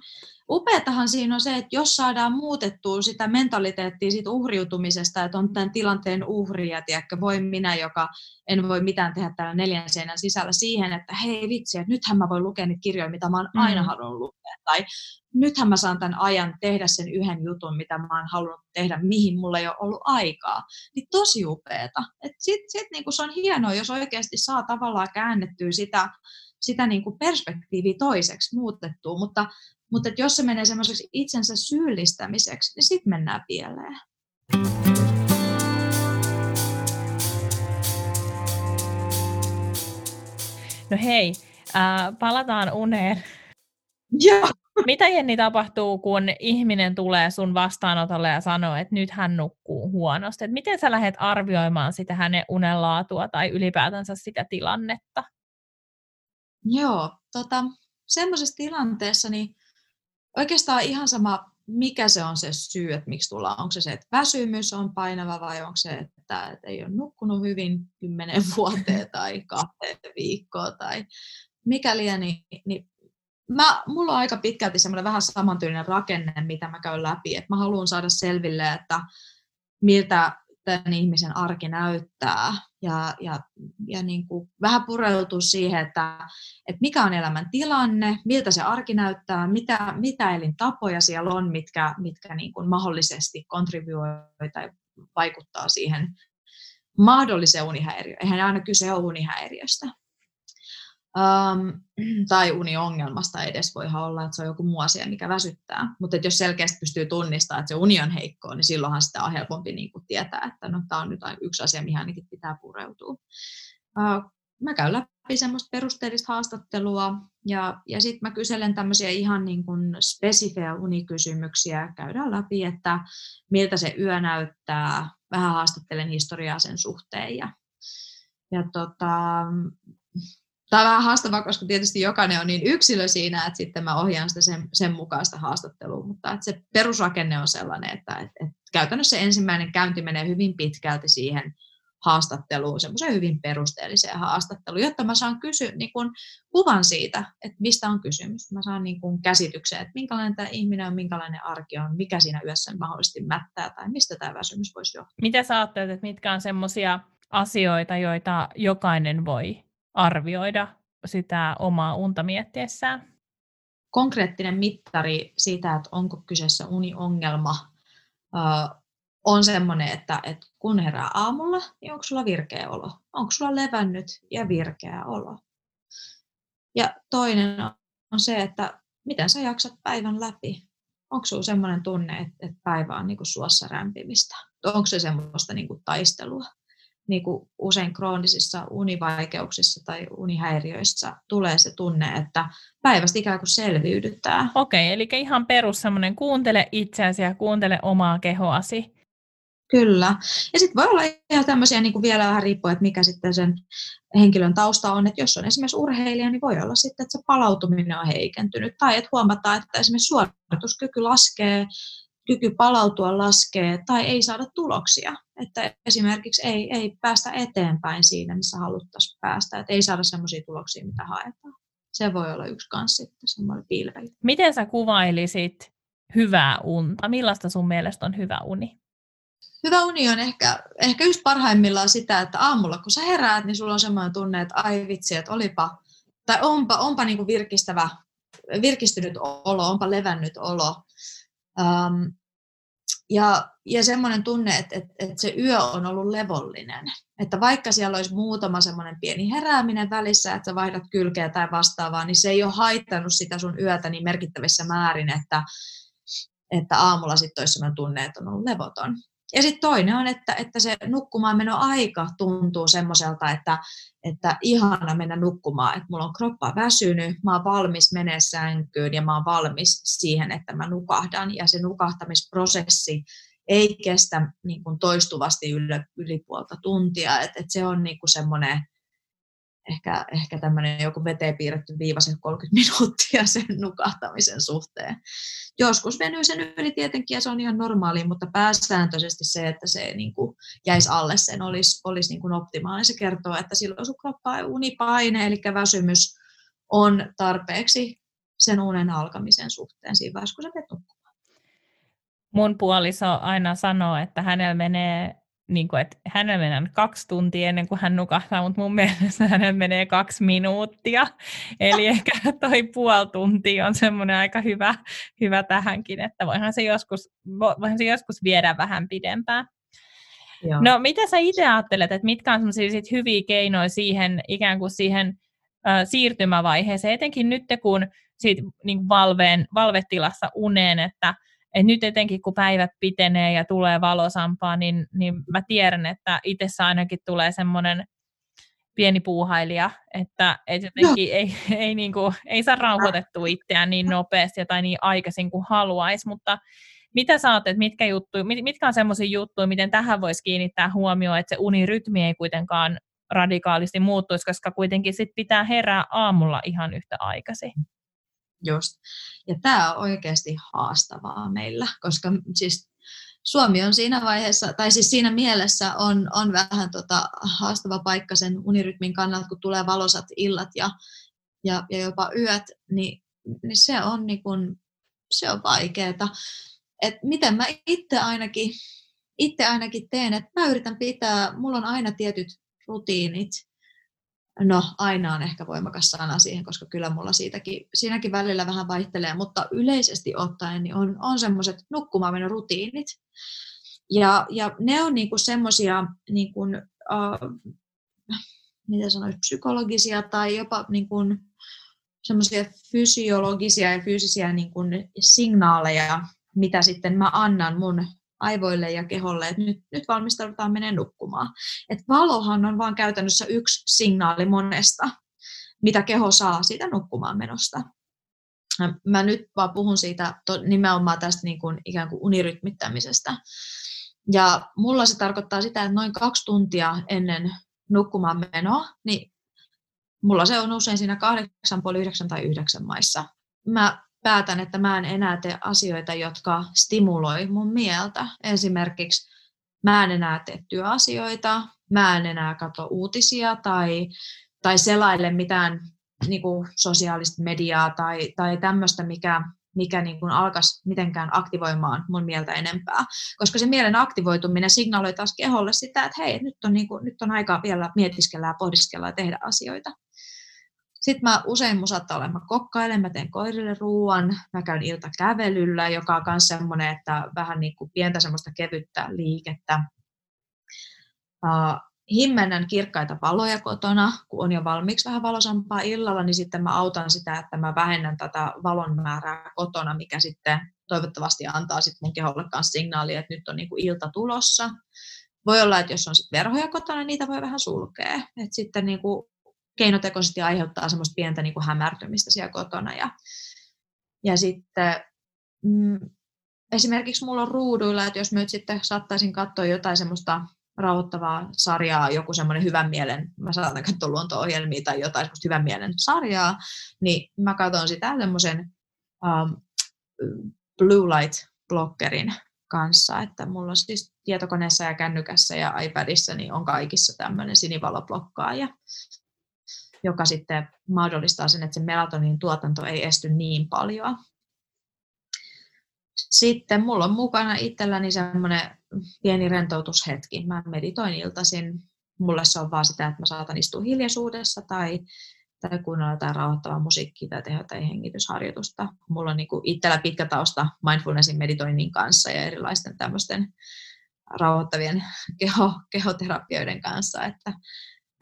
upeatahan siinä on se, että jos saadaan muutettua sitä mentaliteettia siitä uhriutumisesta, että on tämän tilanteen uhri ja tiedätkö, voi minä, joka en voi mitään tehdä täällä neljän seinän sisällä siihen, että hei vitsi, että nythän mä voin lukea niitä kirjoja, mitä mä oon mm. aina halunnut lukea. Tai nythän mä saan tämän ajan tehdä sen yhden jutun, mitä mä oon halunnut tehdä, mihin mulla ei ole ollut aikaa. Niin tosi upeeta. Sitten sit, niinku se on hienoa, jos oikeasti saa tavallaan käännettyä sitä, sitä niinku perspektiiviä toiseksi muutettua, mutta, mutta jos se menee semmoiseksi itsensä syyllistämiseksi, niin sitten mennään pieleen. No hei, äh, palataan uneen. Joo. Mitä Jenni tapahtuu, kun ihminen tulee sun vastaanotolle ja sanoo, että nyt hän nukkuu huonosti? Et miten sä lähdet arvioimaan sitä hänen unenlaatua tai ylipäätänsä sitä tilannetta? Joo, tota, semmoisessa tilanteessa niin oikeastaan ihan sama, mikä se on se syy, että miksi tullaan. Onko se se, että väsymys on painava vai onko se, että, että ei ole nukkunut hyvin kymmenen vuoteen tai kahteen viikkoa tai mikäli, niin, niin mä, mulla on aika pitkälti semmoinen vähän samantyylinen rakenne, mitä mä käyn läpi. Et mä haluan saada selville, että miltä tämän ihmisen arki näyttää ja, ja, ja niin kuin vähän pureutua siihen, että, että mikä on elämän tilanne, miltä se arki näyttää, mitä, mitä elintapoja siellä on, mitkä, mitkä niin kuin mahdollisesti kontribuoivat tai vaikuttaa siihen mahdolliseen unihäiriöön. Eihän aina kyse ole unihäiriöstä. Um, tai uniongelmasta edes voi olla, että se on joku muu asia, mikä väsyttää. Mutta jos selkeästi pystyy tunnistamaan, että se uni on heikkoa, niin silloinhan sitä on helpompi niin kuin tietää, että no, tämä on nyt yksi asia, mihin ainakin pitää pureutua. Uh, mä käyn läpi semmoista perusteellista haastattelua ja, ja sitten mä kyselen tämmöisiä ihan niin kuin spesifejä unikysymyksiä. Käydään läpi, että miltä se yö näyttää, vähän haastattelen historiaa sen suhteen ja, ja tota, Tämä on vähän haastavaa, koska tietysti jokainen on niin yksilö siinä, että sitten mä ohjaan sitä sen, sen mukaista haastattelua, mutta että se perusrakenne on sellainen, että, että, että käytännössä ensimmäinen käynti menee hyvin pitkälti siihen haastatteluun, semmoiseen hyvin perusteelliseen haastatteluun, jotta mä saan kysy, niin kun, kuvan siitä, että mistä on kysymys. Mä saan niin kun, käsityksen, että minkälainen tämä ihminen on, minkälainen arki on, mikä siinä yössä mahdollisesti mättää tai mistä tämä väsymys voisi johtua. Mitä sä ajattelet, että mitkä on semmoisia asioita, joita jokainen voi arvioida sitä omaa unta miettiessään? Konkreettinen mittari siitä, että onko kyseessä uniongelma, on semmoinen, että, että kun herää aamulla, niin onko sulla virkeä olo? Onko sulla levännyt ja virkeä olo? Ja toinen on se, että miten sä jaksat päivän läpi? Onko sulla semmoinen tunne, että, päivä on niin kuin suossa rämpimistä? Onko se semmoista niin kuin taistelua? Niin kuin usein kroonisissa univaikeuksissa tai unihäiriöissä tulee se tunne, että päivästä ikään kuin selviydytään. Okei, eli ihan perus semmoinen kuuntele itseäsi ja kuuntele omaa kehoasi Kyllä. Ja sitten voi olla ihan tämmöisiä niin kuin vielä vähän riippuen, että mikä sitten sen henkilön tausta on. Että jos on esimerkiksi urheilija, niin voi olla sitten, että se palautuminen on heikentynyt. Tai että huomataan, että esimerkiksi suorituskyky laskee, kyky palautua laskee tai ei saada tuloksia. Että esimerkiksi ei, ei päästä eteenpäin siinä, missä haluttaisiin päästä. Että ei saada sellaisia tuloksia, mitä haetaan. Se voi olla yksi kanssa sitten semmoinen pilveli. Miten sä kuvailisit hyvää unta? Millaista sun mielestä on hyvä uni? hyvä uni on ehkä, ehkä just parhaimmillaan sitä, että aamulla kun sä heräät, niin sulla on semmoinen tunne, että ai vitsi, että olipa, tai onpa, onpa niin kuin virkistävä, virkistynyt olo, onpa levännyt olo. Um, ja, ja semmoinen tunne, että, että, että se yö on ollut levollinen. Että vaikka siellä olisi muutama semmoinen pieni herääminen välissä, että sä vaihdat kylkeä tai vastaavaa, niin se ei ole haittanut sitä sun yötä niin merkittävissä määrin, että, että aamulla sitten olisi tunne, että on ollut levoton. Ja sitten toinen on, että, että se nukkumaan meno aika tuntuu semmoiselta, että, että ihana mennä nukkumaan, että mulla on kroppa väsynyt, mä oon valmis menee sänkyyn ja mä oon valmis siihen, että mä nukahdan. Ja se nukahtamisprosessi ei kestä niin kuin toistuvasti yli, yli puolta tuntia, että, että se on niin kuin semmoinen ehkä, ehkä tämmöinen joku veteen piirretty viivaisen 30 minuuttia sen nukahtamisen suhteen. Joskus venyy sen yli tietenkin ja se on ihan normaali, mutta pääsääntöisesti se, että se niin kuin jäisi alle sen, olisi, olisi niin kuin optimaalinen. Se kertoo, että silloin sun kroppa unipaine, eli väsymys on tarpeeksi sen unen alkamisen suhteen siinä vaiheessa, kun sä. Mun puoliso aina sanoo, että hänellä menee niin kuin, että hänellä menee kaksi tuntia ennen kuin hän nukahtaa, mutta mun mielestä hänellä menee kaksi minuuttia. Eli ehkä toi puoli tuntia on semmoinen aika hyvä, hyvä tähänkin, että voihan se joskus, voihan se joskus viedä vähän pidempään. Joo. No mitä sä itse ajattelet, että mitkä on semmoisia hyviä keinoja siihen ikään kuin siihen äh, siirtymävaiheeseen, etenkin nyt kun siitä, niin valveen, valvetilassa uneen, että et nyt etenkin kun päivät pitenee ja tulee valosampaa, niin, niin mä tiedän, että itsessä ainakin tulee semmoinen pieni puuhailija, että et jotenkin no. ei, ei, niin kuin, ei saa rauhoitettua itseään niin nopeasti tai niin aikaisin kuin haluaisi, mutta mitä sä että mitkä, juttu, mitkä on semmoisia juttuja, miten tähän voisi kiinnittää huomioon, että se unirytmi ei kuitenkaan radikaalisti muuttuisi, koska kuitenkin sit pitää herää aamulla ihan yhtä aikaisin. Just. Ja tämä on oikeasti haastavaa meillä, koska siis Suomi on siinä vaiheessa, tai siis siinä mielessä on, on vähän tota haastava paikka sen unirytmin kannalta, kun tulee valosat illat ja, ja, ja jopa yöt, niin, niin se on, niin kun, se on vaikeaa. Et miten mä itse ainakin, ainakin teen, että mä yritän pitää, mulla on aina tietyt rutiinit, No, aina on ehkä voimakas sana siihen, koska kyllä mulla siitäkin, siinäkin välillä vähän vaihtelee, mutta yleisesti ottaen niin on, on semmoiset nukkumaan rutiinit. Ja, ja ne on niinku semmoisia, niinku, uh, miten sanoisi, psykologisia tai jopa niinku, semmoisia fysiologisia ja fyysisiä niinku, signaaleja, mitä sitten mä annan mun aivoille ja keholle, että nyt, nyt valmistaudutaan menee nukkumaan. Et valohan on vain käytännössä yksi signaali monesta, mitä keho saa siitä nukkumaan menosta. Mä nyt vaan puhun siitä nimenomaan tästä niin kuin ikään kuin unirytmittämisestä. Ja mulla se tarkoittaa sitä, että noin kaksi tuntia ennen nukkumaan menoa, niin mulla se on usein siinä kahdeksan, puoli yhdeksän tai yhdeksän maissa. Mä päätän, että mä en enää tee asioita, jotka stimuloi mun mieltä. Esimerkiksi mä en enää tee työasioita, mä en enää katso uutisia tai, tai selaile mitään niin kuin sosiaalista mediaa tai, tai tämmöistä, mikä, mikä niin kuin alkaisi mitenkään aktivoimaan mun mieltä enempää. Koska se mielen aktivoituminen signaaloi taas keholle sitä, että hei, nyt on, niin kuin, nyt on aika vielä mietiskellä ja pohdiskella ja tehdä asioita. Sitten mä usein mun saattaa olla, mä kokkailen, mä teen koirille ruoan, mä käyn iltakävelyllä, joka on myös semmoinen, että vähän niin kuin pientä semmoista kevyttä liikettä. Uh, himmennän kirkkaita valoja kotona, kun on jo valmiiksi vähän valosampaa illalla, niin sitten mä autan sitä, että mä vähennän tätä valon määrää kotona, mikä sitten toivottavasti antaa sitten mun keholle kanssa signaalia, että nyt on niin kuin ilta tulossa. Voi olla, että jos on sitten verhoja kotona, niin niitä voi vähän sulkea. Et sitten niin kuin keinotekoisesti aiheuttaa semmoista pientä niin kuin hämärtymistä siellä kotona. Ja, ja sitten mm, esimerkiksi mulla on ruuduilla, että jos nyt sitten saattaisin katsoa jotain semmoista rauhoittavaa sarjaa, joku semmoinen hyvän mielen, mä saatan katsoa luonto-ohjelmia tai jotain semmoista hyvän mielen sarjaa, niin mä katson sitä semmoisen um, blue light blockerin kanssa, että mulla on siis tietokoneessa ja kännykässä ja iPadissa niin on kaikissa tämmöinen sinivaloblokkaaja, joka sitten mahdollistaa sen, että se melatonin tuotanto ei esty niin paljon. Sitten mulla on mukana itselläni semmoinen pieni rentoutushetki. Mä meditoin iltaisin. Mulle se on vaan sitä, että mä saatan istua hiljaisuudessa tai, tai kuunnella jotain rauhoittavaa musiikkia tai tehdä jotain hengitysharjoitusta. Mulla on niin itsellä pitkä tausta mindfulnessin meditoinnin kanssa ja erilaisten tämmöisten rauhoittavien keho, kehoterapioiden kanssa, että,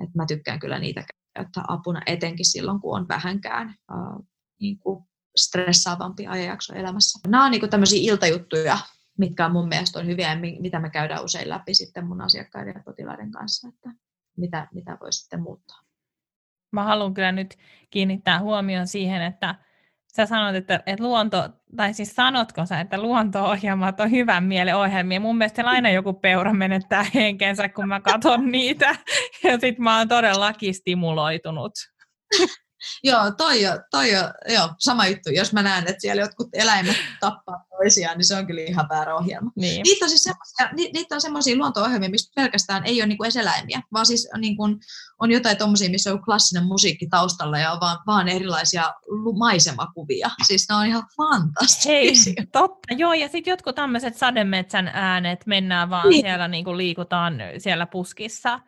että mä tykkään kyllä niitä käyttää apuna, etenkin silloin, kun on vähänkään uh, niin kuin stressaavampi ajanjakso elämässä. Nämä on niin tämmöisiä iltajuttuja, mitkä on mun mielestä on hyviä ja mitä me käydään usein läpi sitten mun asiakkaiden ja potilaiden kanssa, että mitä, mitä voi sitten muuttaa. Mä haluan kyllä nyt kiinnittää huomioon siihen, että sä sanot, että, että luonto, tai siis sanotko sä, että luonto-ohjelmat on hyvän mielen ohjelmia. Mun mielestä aina joku peura menettää henkensä, kun mä katson niitä, ja sit mä oon todellakin stimuloitunut. Joo, toi jo, toi jo, joo, sama juttu. Jos mä näen, että siellä jotkut eläimet tappaa toisiaan, niin se on kyllä ihan väärä ohjelma. Niin. Niitä on siis semmoisia, ni, niitä on semmoisia luonto-ohjelmia, missä pelkästään ei ole niinku eläimiä, vaan siis on, niinku, on jotain tommosia, missä on klassinen musiikki taustalla ja on vaan, vaan erilaisia maisemakuvia. Siis ne on ihan fantastisia. Hei, totta, joo, ja sitten jotkut tämmöiset sademetsän äänet, mennään vaan niin. siellä, niinku liikutaan siellä puskissa.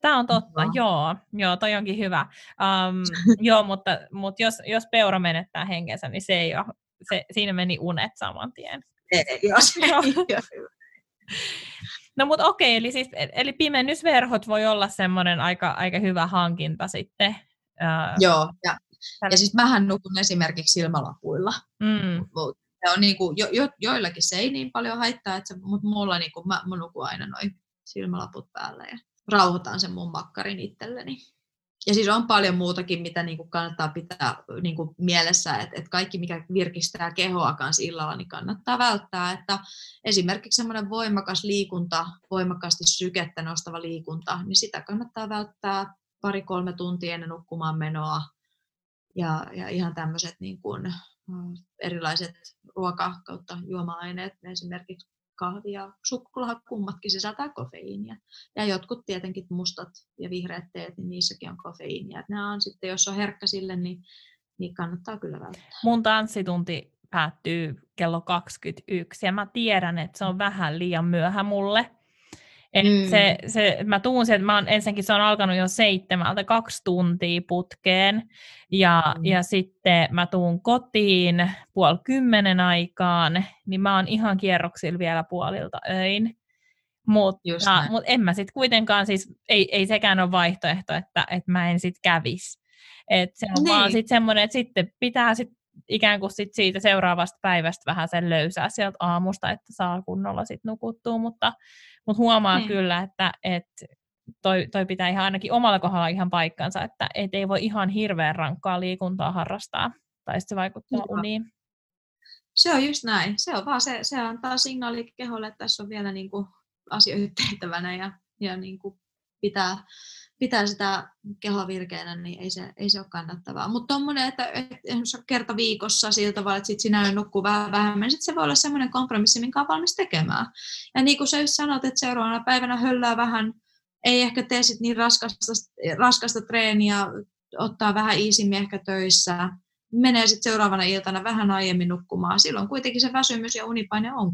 Tämä on totta, no. joo. Joo, toi onkin hyvä. Um, joo, mutta, mutta jos, jos peura menettää henkensä, niin se ei ole, se, siinä meni unet saman tien. Ei, joo, se ei ole No mutta okei, eli, siis, eli pimennysverhot voi olla semmoinen aika, aika hyvä hankinta sitten. Uh, joo, ja, ja siis mähän nukun esimerkiksi silmälapuilla. Mm. Se on niin kuin, jo, jo, joillakin se ei niin paljon haittaa, että se, mutta mulla niin kuin, mä, mä nukun aina noin silmälaput päällä. Ja rauhoitan sen mun makkarin itselleni. Ja siis on paljon muutakin, mitä niin kuin kannattaa pitää niin kuin mielessä, että, että kaikki, mikä virkistää kehoa kanssa illalla, niin kannattaa välttää. Että esimerkiksi semmoinen voimakas liikunta, voimakkaasti sykettä nostava liikunta, niin sitä kannattaa välttää pari-kolme tuntia ennen nukkumaan menoa. Ja, ja ihan tämmöiset niin kuin, erilaiset ruoka- kautta juoma-aineet, esimerkiksi kahvi ja suklaa, kummatkin sisältää kofeiinia. Ja jotkut tietenkin mustat ja vihreät teet, niin niissäkin on kofeiinia. Et nämä on sitten, jos on herkkä sille, niin, niin kannattaa kyllä välttää. Mun tanssitunti päättyy kello 21 ja mä tiedän, että se on vähän liian myöhä mulle. Et mm. se, se, mä tuun sieltä, mä oon, ensinnäkin se on alkanut jo seitsemältä, kaksi tuntia putkeen, ja, mm. ja sitten mä tuun kotiin puoli kymmenen aikaan, niin mä oon ihan kierroksilla vielä puolilta öin. Mutta, mutta en mä sitten kuitenkaan, siis ei, ei sekään ole vaihtoehto, että, että mä en sitten kävis. Et se on niin. vaan sitten semmoinen, että sitten pitää sit ikään kuin sit siitä seuraavasta päivästä vähän sen löysää sieltä aamusta, että saa kunnolla sit nukuttua, mutta, mutta huomaa niin. kyllä, että, että toi, toi pitää ihan ainakin omalla kohdalla ihan paikkansa, että et ei voi ihan hirveän rankkaa liikuntaa harrastaa, tai se vaikuttaa Joo. uniin. Se on just näin. Se on vaan se, se antaa signaali keholle, että tässä on vielä niin kuin asioita tehtävänä ja, ja niin kuin pitää, pitää sitä kehoa virkeänä, niin ei se, ei se ole kannattavaa. Mutta tuommoinen, että, että kerta viikossa siltä tavalla, että sit sinä nukkuu vähän vähemmän, sit se voi olla semmoinen kompromissi, minkä on valmis tekemään. Ja niin kuin sä sanot, että seuraavana päivänä höllää vähän, ei ehkä tee sit niin raskasta, raskasta treeniä, ottaa vähän iisimmin ehkä töissä, menee sitten seuraavana iltana vähän aiemmin nukkumaan. Silloin kuitenkin se väsymys ja unipaine on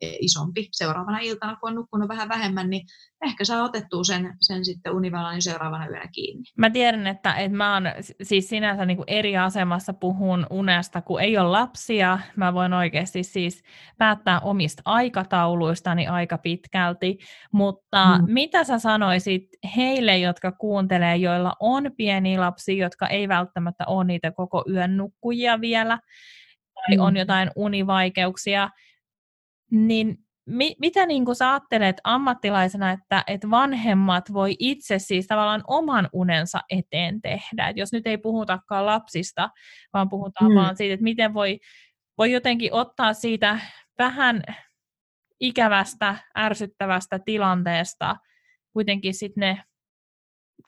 isompi seuraavana iltana, kun on nukkunut vähän vähemmän, niin ehkä saa otettua sen, sen sitten univellanin seuraavana yönä kiinni. Mä tiedän, että, että mä oon siis sinänsä niin kuin eri asemassa puhun unesta, kun ei ole lapsia. Mä voin oikeasti siis päättää omista aikatauluistani aika pitkälti, mutta mm. mitä sä sanoisit heille, jotka kuuntelee, joilla on pieni lapsi, jotka ei välttämättä ole niitä koko yön nukkujia vielä, tai mm. on jotain univaikeuksia, niin mi, mitä niin kuin sä ajattelet ammattilaisena, että, että vanhemmat voi itse siis tavallaan oman unensa eteen tehdä? Et jos nyt ei puhutakaan lapsista, vaan puhutaan mm. vaan siitä, että miten voi, voi jotenkin ottaa siitä vähän ikävästä, ärsyttävästä tilanteesta kuitenkin sitten ne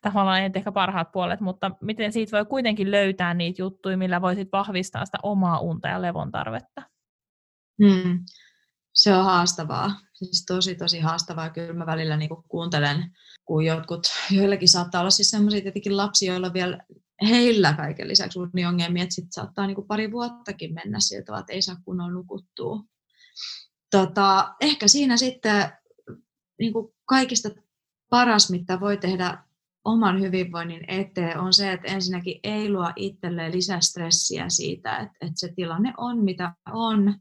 tavallaan ei ehkä parhaat puolet, mutta miten siitä voi kuitenkin löytää niitä juttuja, millä voisit vahvistaa sitä omaa unta ja levon tarvetta? Hmm. Se on haastavaa, siis tosi tosi haastavaa. Kyllä mä välillä niin kuuntelen, kun jotkut, joillakin saattaa olla siis sellaisia tietenkin lapsia, joilla vielä heillä kaiken lisäksi uniongelmia, että sitten saattaa niin pari vuottakin mennä siltä, että ei saa kunnolla nukuttua. Tota, ehkä siinä sitten niin kaikista paras, mitä voi tehdä oman hyvinvoinnin eteen, on se, että ensinnäkin ei luo itselleen lisästressiä siitä, että, että se tilanne on mitä on.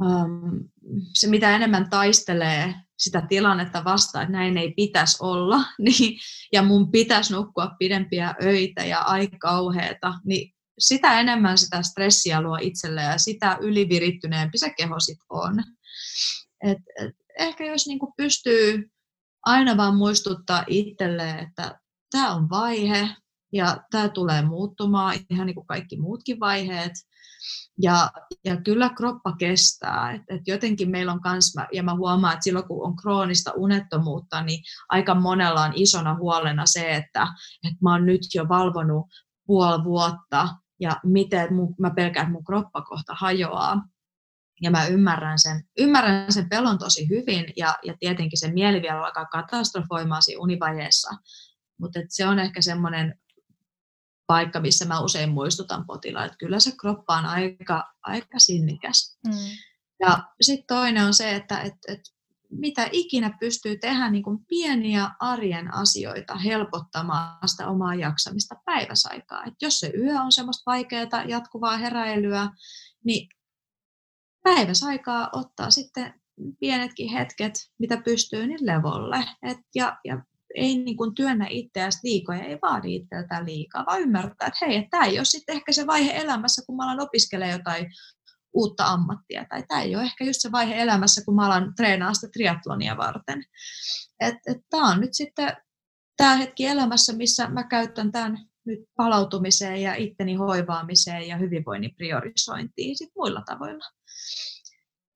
Um, se mitä enemmän taistelee sitä tilannetta vastaan, että näin ei pitäisi olla, niin, ja mun pitäisi nukkua pidempiä öitä ja aika kauheeta, niin sitä enemmän sitä stressiä luo itselle ja sitä ylivirittyneempi se keho sit on. Et, et ehkä jos niinku pystyy aina vaan muistuttaa itselleen, että tämä on vaihe ja tämä tulee muuttumaan ihan niin kuin kaikki muutkin vaiheet. Ja, ja kyllä kroppa kestää. Et, et jotenkin meillä on kans, ja mä huomaan, että silloin kun on kroonista unettomuutta, niin aika monella on isona huolena se, että, että mä oon nyt jo valvonut puoli vuotta ja miten mun, mä pelkään, että mun kroppa kohta hajoaa ja mä ymmärrän sen, ymmärrän sen pelon tosi hyvin ja, ja tietenkin se mieli vielä alkaa katastrofoimaan siinä univaiheessa, mutta se on ehkä semmoinen paikka, missä mä usein muistutan potilaat, että kyllä se kroppa on aika, aika sinnikäs. Mm. Ja sitten toinen on se, että et, et mitä ikinä pystyy tehdä niin kuin pieniä arjen asioita helpottamaan sitä omaa jaksamista päiväsaikaa. Et jos se yö on semmoista vaikeaa jatkuvaa heräilyä, niin päiväsaikaa ottaa sitten pienetkin hetket, mitä pystyy, niin levolle. Et ja, ja ei niin kuin työnnä itseäsi liikoja, ei vaadi itseltä liikaa, vaan ymmärtää, että hei, tämä ei ole sitten ehkä se vaihe elämässä, kun mä alan opiskelemaan jotain uutta ammattia, tai tämä ei ole ehkä just se vaihe elämässä, kun mä alan treenaa sitä triatlonia varten. Tämä on nyt sitten tämä hetki elämässä, missä mä käytän tämän nyt palautumiseen ja itteni hoivaamiseen ja hyvinvoinnin priorisointiin sit muilla tavoilla.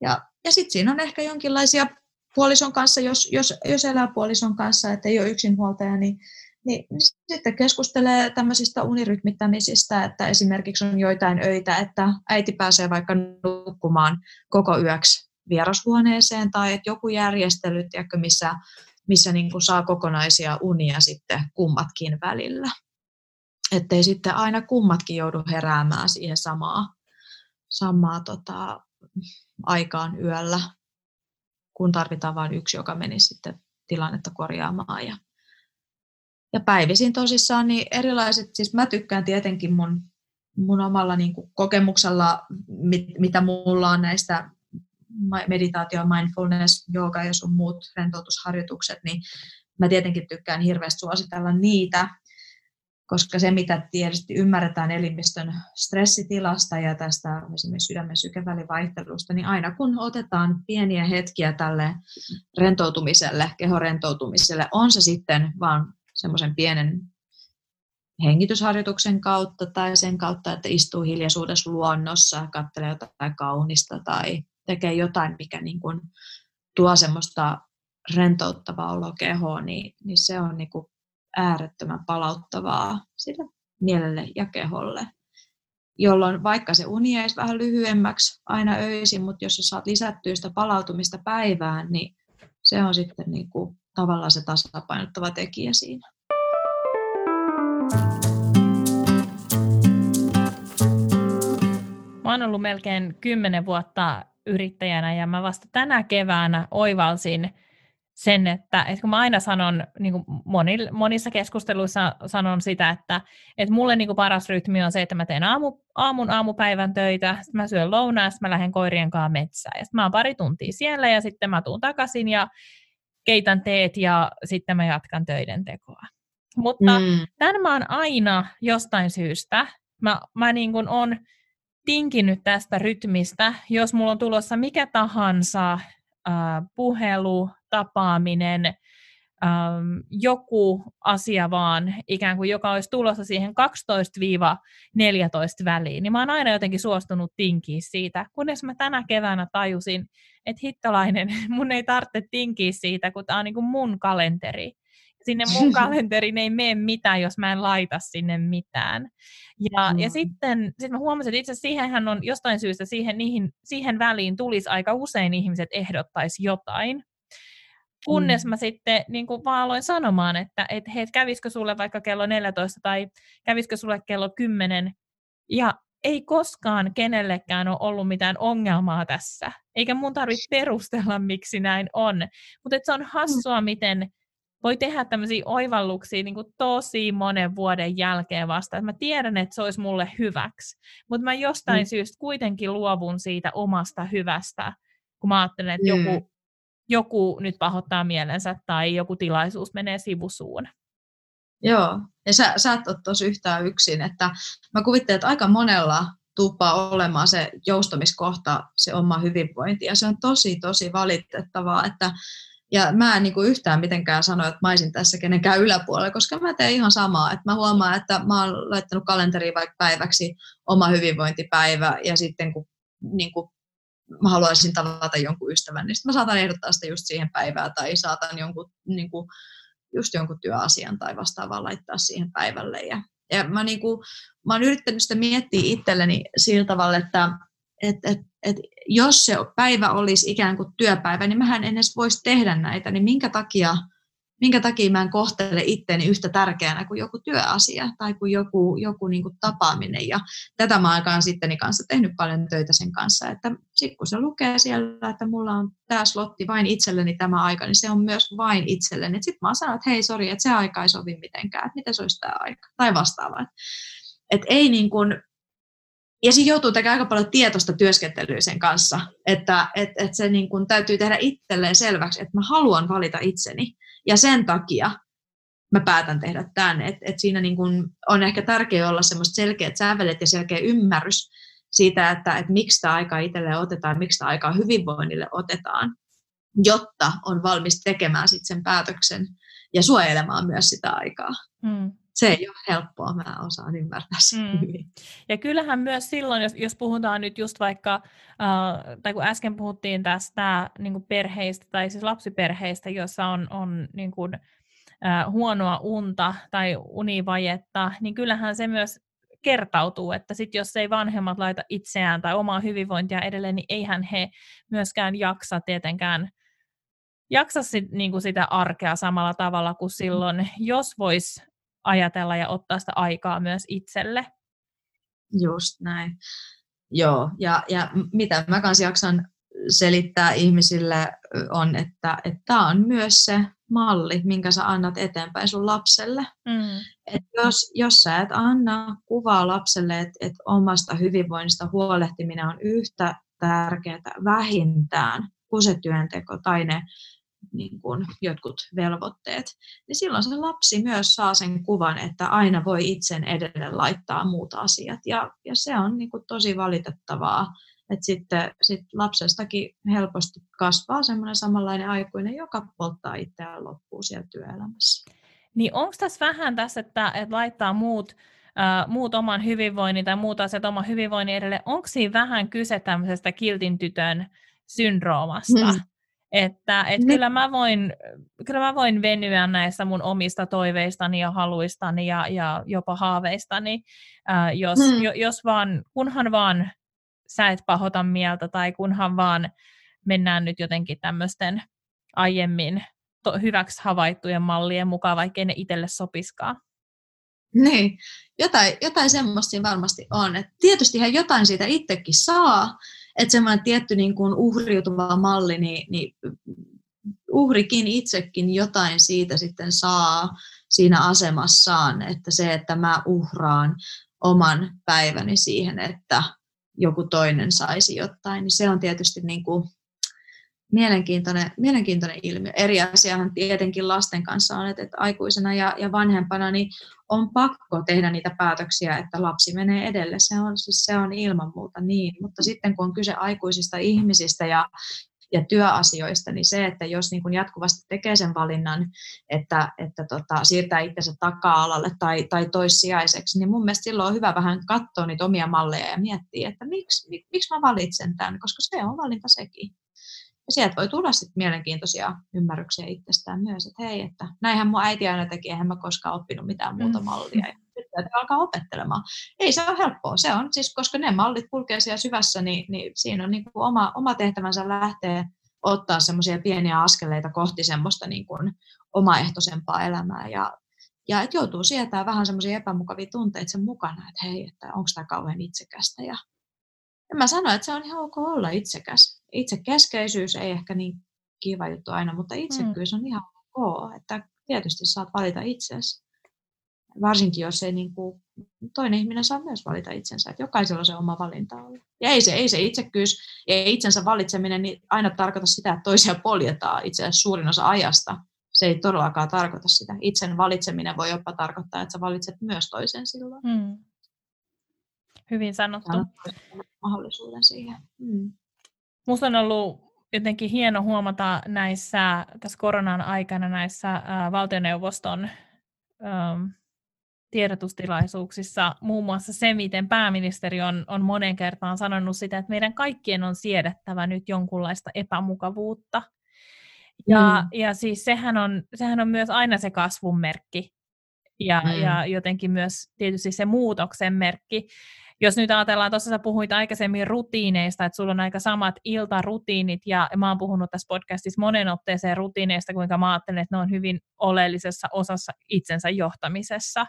Ja, ja sitten siinä on ehkä jonkinlaisia puolison kanssa, jos, jos, jos elää puolison kanssa, että ei ole yksinhuoltaja, niin, niin, sitten keskustelee tämmöisistä unirytmittämisistä, että esimerkiksi on joitain öitä, että äiti pääsee vaikka nukkumaan koko yöksi vierashuoneeseen tai että joku järjestely, tiedätkö, missä, missä niin kuin saa kokonaisia unia sitten kummatkin välillä. Että ei sitten aina kummatkin joudu heräämään siihen samaa, samaa tota, aikaan yöllä, kun tarvitaan vain yksi, joka menisi sitten tilannetta korjaamaan. Ja, ja päivisin tosissaan niin erilaiset, siis mä tykkään tietenkin mun, mun omalla niin kuin kokemuksella, mit, mitä mulla on näistä meditaatio, mindfulness, jooga ja sun muut rentoutusharjoitukset, niin mä tietenkin tykkään hirveästi suositella niitä, koska se, mitä tietysti ymmärretään elimistön stressitilasta ja tästä esimerkiksi sydämen sykevälivaihtelusta, niin aina kun otetaan pieniä hetkiä tälle rentoutumiselle, kehorentoutumiselle, on se sitten vaan semmoisen pienen hengitysharjoituksen kautta tai sen kautta, että istuu hiljaisuudessa luonnossa, katselee jotain kaunista tai tekee jotain, mikä niin kuin tuo semmoista rentouttavaa oloa kehoon, niin, niin se on niin kuin äärettömän palauttavaa sille mielelle ja keholle. Jolloin vaikka se uni jäisi vähän lyhyemmäksi aina öisin, mutta jos sä saat lisättyä sitä palautumista päivään, niin se on sitten niin kuin tavallaan se tasapainottava tekijä siinä. Mä oon ollut melkein kymmenen vuotta yrittäjänä ja mä vasta tänä keväänä oivalsin sen, että, että kun mä aina sanon, niin kuin moni, monissa keskusteluissa sanon sitä, että, että mulle niin kuin paras rytmi on se, että mä teen aamu, aamun aamupäivän töitä, sitten mä syön lounaa, sitten mä lähden koirien kanssa metsään. Ja sitten mä oon pari tuntia siellä ja sitten mä tuun takaisin ja keitän teet ja sitten mä jatkan töiden tekoa. Mutta mm. tämän mä oon aina jostain syystä, mä, mä niin kuin on tinkinyt tästä rytmistä, jos mulla on tulossa mikä tahansa puhelu, tapaaminen, ähm, joku asia vaan, ikään kuin joka olisi tulossa siihen 12-14 väliin, niin mä oon aina jotenkin suostunut tinkiä siitä, kunnes mä tänä keväänä tajusin, että hittolainen, mun ei tarvitse tinkiä siitä, kun tämä on niin kuin mun kalenteri. Sinne mun kalenteriin ei mene mitään, jos mä en laita sinne mitään. Ja, mm. ja sitten sit mä huomasin, että itse asiassa siihenhän on jostain syystä siihen, niihin, siihen väliin tulisi aika usein ihmiset ehdottaisi jotain. Kunnes mm. mä sitten niin kuin vaan aloin sanomaan, että et, hei, kävisikö sulle vaikka kello 14 tai kävisikö sulle kello 10. Ja ei koskaan kenellekään ole ollut mitään ongelmaa tässä. Eikä mun tarvitse perustella, miksi näin on. Mutta se on hassua, miten voi tehdä tämmöisiä oivalluksia niin kuin tosi monen vuoden jälkeen vasta. Että mä tiedän, että se olisi mulle hyväksi, mutta mä jostain mm. syystä kuitenkin luovun siitä omasta hyvästä, kun mä ajattelen, että mm. joku, joku nyt pahoittaa mielensä tai joku tilaisuus menee sivusuun. Joo, ja sä, sä et ole tosi yhtään yksin, että mä kuvittelen, että aika monella tuppaa olemaan se joustamiskohta, se oma hyvinvointi, ja se on tosi, tosi valitettavaa, että ja mä en niin kuin yhtään mitenkään sano, että mä olisin tässä kenenkään yläpuolella, koska mä teen ihan samaa. Että mä huomaan, että mä oon laittanut kalenteriin vaikka päiväksi oma hyvinvointipäivä ja sitten kun niin kuin mä haluaisin tavata jonkun ystävän, niin mä saatan ehdottaa sitä just siihen päivään tai saatan jonkun, niin kuin, just jonkun työasian tai vastaavaa laittaa siihen päivälle. Ja, ja mä, niin kuin, mä oon yrittänyt sitä miettiä itselleni sillä tavalla, että et, et, et jos se päivä olisi ikään kuin työpäivä, niin mähän en edes voisi tehdä näitä, niin minkä takia, minkä takia mä en kohtele itteeni yhtä tärkeänä kuin joku työasia tai kuin joku, joku niin kuin tapaaminen. Ja tätä mä aikaan sitten kanssa tehnyt paljon töitä sen kanssa, että sitten kun se lukee siellä, että mulla on tämä slotti vain itselleni tämä aika, niin se on myös vain itselleni. Sitten mä sanon, että hei, sori, että se aika ei sovi mitenkään, että miten se olisi tämä aika, tai vastaavaa. Että ei niin kuin, ja siinä joutuu tekemään aika paljon tietoista työskentelyä sen kanssa, että et, et se niin kun täytyy tehdä itselleen selväksi, että mä haluan valita itseni. Ja sen takia mä päätän tehdä tämän. Et, et siinä niin kun on ehkä tärkeää olla semmoista selkeät sävelet ja selkeä ymmärrys siitä, että et miksi tämä aika itselleen otetaan, miksi tämä aika hyvinvoinnille otetaan, jotta on valmis tekemään sit sen päätöksen ja suojelemaan myös sitä aikaa. Hmm se ei ole helppoa, mä osaan ymmärtää sen mm. Ja kyllähän myös silloin, jos, jos puhutaan nyt just vaikka, äh, tai kun äsken puhuttiin tästä niin perheistä, tai siis lapsiperheistä, joissa on, on niin kuin, äh, huonoa unta tai univajetta, niin kyllähän se myös kertautuu, että sit jos ei vanhemmat laita itseään tai omaa hyvinvointia edelleen, niin eihän he myöskään jaksa tietenkään jaksa sit, niin kuin sitä arkea samalla tavalla kuin silloin, jos vois ajatella ja ottaa sitä aikaa myös itselle. Just näin. Joo, ja, ja mitä mä kanssa jaksan selittää ihmisille on, että tämä on myös se malli, minkä sä annat eteenpäin sun lapselle. Mm. Et jos, jos sä et anna kuvaa lapselle, että et omasta hyvinvoinnista huolehtiminen on yhtä tärkeää vähintään kuin se työnteko tai ne niin kuin jotkut velvoitteet, niin silloin se lapsi myös saa sen kuvan, että aina voi itsen edelle laittaa muut asiat. Ja, ja se on niin kuin tosi valitettavaa, että sitten sit lapsestakin helposti kasvaa semmoinen samanlainen aikuinen, joka polttaa itseään loppuun siellä työelämässä. Niin onko tässä vähän tässä, että, että laittaa muut, äh, muut oman hyvinvoinnin tai muut asiat oman hyvinvoinnin edelle, onko siinä vähän kyse tämmöisestä kiltin tytön syndroomasta? Mm. Että et kyllä, mä voin, kyllä mä voin venyä näissä mun omista toiveistani ja haluistani ja, ja jopa haaveistani, ää, jos, hmm. jo, jos vaan, kunhan vaan sä et pahota mieltä tai kunhan vaan mennään nyt jotenkin tämmöisten aiemmin to, hyväksi havaittujen mallien mukaan, vaikkei ne itselle sopiskaan. Niin, jotain, jotain semmoista varmasti on. Et tietystihän jotain siitä itsekin saa, että semmoinen tietty niin kuin uhriutuva malli, niin, niin uhrikin itsekin jotain siitä sitten saa siinä asemassaan, että se, että mä uhraan oman päiväni siihen, että joku toinen saisi jotain, niin se on tietysti niin kuin mielenkiintoinen, mielenkiintoinen ilmiö. Eri asiahan tietenkin lasten kanssa on, että, että aikuisena ja, ja vanhempana niin on pakko tehdä niitä päätöksiä, että lapsi menee edelle. Se on, siis se on ilman muuta niin. Mutta sitten kun on kyse aikuisista ihmisistä ja, ja työasioista, niin se, että jos niin kuin jatkuvasti tekee sen valinnan, että, että tota, siirtää itsensä taka-alalle tai, tai toissijaiseksi, niin mun mielestä silloin on hyvä vähän katsoa niitä omia malleja ja miettiä, että miksi, miksi mä valitsen tämän, koska se on valinta sekin. Ja sieltä voi tulla sitten mielenkiintoisia ymmärryksiä itsestään myös, että hei, että näinhän mun äiti aina teki, eihän mä koskaan oppinut mitään muuta mm. mallia. Ja sitten alkaa opettelemaan. Ei se ole helppoa. Se on siis, koska ne mallit kulkee siellä syvässä, niin, niin siinä on niin kuin oma, oma tehtävänsä lähteä ottaa semmoisia pieniä askeleita kohti semmoista niin kuin omaehtoisempaa elämää. Ja, ja että joutuu sietää vähän semmoisia epämukavia tunteita sen mukana, että hei, että onko tämä kauhean itsekästä. Ja, ja mä sanoin, että se on ihan ok olla itsekäs. Itsekeskeisyys ei ehkä niin kiva juttu aina, mutta mm. itsekkyys on ihan ok. Että tietysti saat valita itsesi varsinkin jos ei niin kuin, toinen ihminen saa myös valita itsensä, että jokaisella on se oma valinta olla. Ja ei se, ei se itsekkyys ja itsensä valitseminen niin aina tarkoita sitä, että toisia poljetaan itse asiassa suurin osa ajasta. Se ei todellakaan tarkoita sitä. Itsen valitseminen voi jopa tarkoittaa, että sä valitset myös toisen silloin. Hmm. Hyvin sanottu. Mahdollisuuden siihen. Hmm. Musta on ollut jotenkin hieno huomata näissä, tässä koronan aikana näissä ää, valtioneuvoston äm, tiedotustilaisuuksissa muun muassa se, miten pääministeri on, on monen kertaan sanonut sitä, että meidän kaikkien on siedettävä nyt jonkunlaista epämukavuutta. Ja, mm. ja siis sehän on, sehän on myös aina se kasvun merkki ja, mm. ja jotenkin myös tietysti se muutoksen merkki. Jos nyt ajatellaan, tuossa sä puhuit aikaisemmin rutiineista, että sulla on aika samat iltarutiinit, ja mä oon puhunut tässä podcastissa monen otteeseen rutiineista, kuinka mä ajattelen, että ne on hyvin oleellisessa osassa itsensä johtamisessa.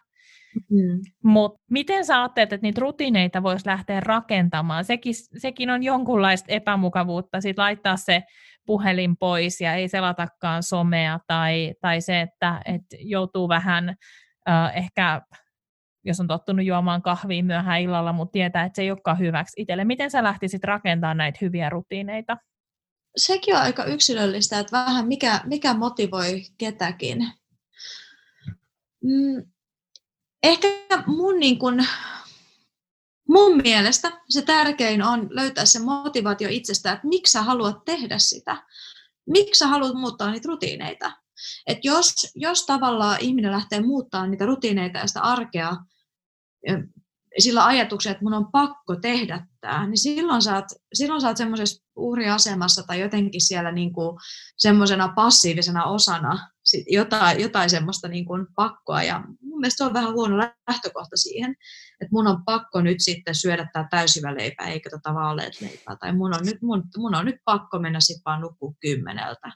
Mm. Mutta miten sä ajattelet, että niitä rutiineita voisi lähteä rakentamaan? Sekin, sekin on jonkunlaista epämukavuutta, sit laittaa se puhelin pois ja ei selatakaan somea, tai, tai se, että et joutuu vähän äh, ehkä jos on tottunut juomaan kahvia myöhään illalla, mutta tietää, että se ei olekaan hyväksi itselle. Miten sä lähtisit rakentamaan näitä hyviä rutiineita? Sekin on aika yksilöllistä, että vähän mikä, mikä motivoi ketäkin. Mm, ehkä mun, niin kun, mun mielestä se tärkein on löytää se motivaatio itsestä, että miksi sä haluat tehdä sitä. Miksi sä haluat muuttaa niitä rutiineita. Et jos, jos tavallaan ihminen lähtee muuttamaan niitä rutiineita ja sitä arkea sillä ajatuksella, että mun on pakko tehdä tämä, niin silloin sä oot, silloin sä oot semmoisessa uhriasemassa tai jotenkin siellä niin kuin semmoisena passiivisena osana jotain, jotain semmoista niin kuin pakkoa. Ja mun mielestä se on vähän huono lähtökohta siihen, että mun on pakko nyt sitten syödä tämä täysivä leipä eikä tätä vaaleet leipää. Tai mun on nyt, mun, mun on nyt pakko mennä sitten vaan nukkua kymmeneltä.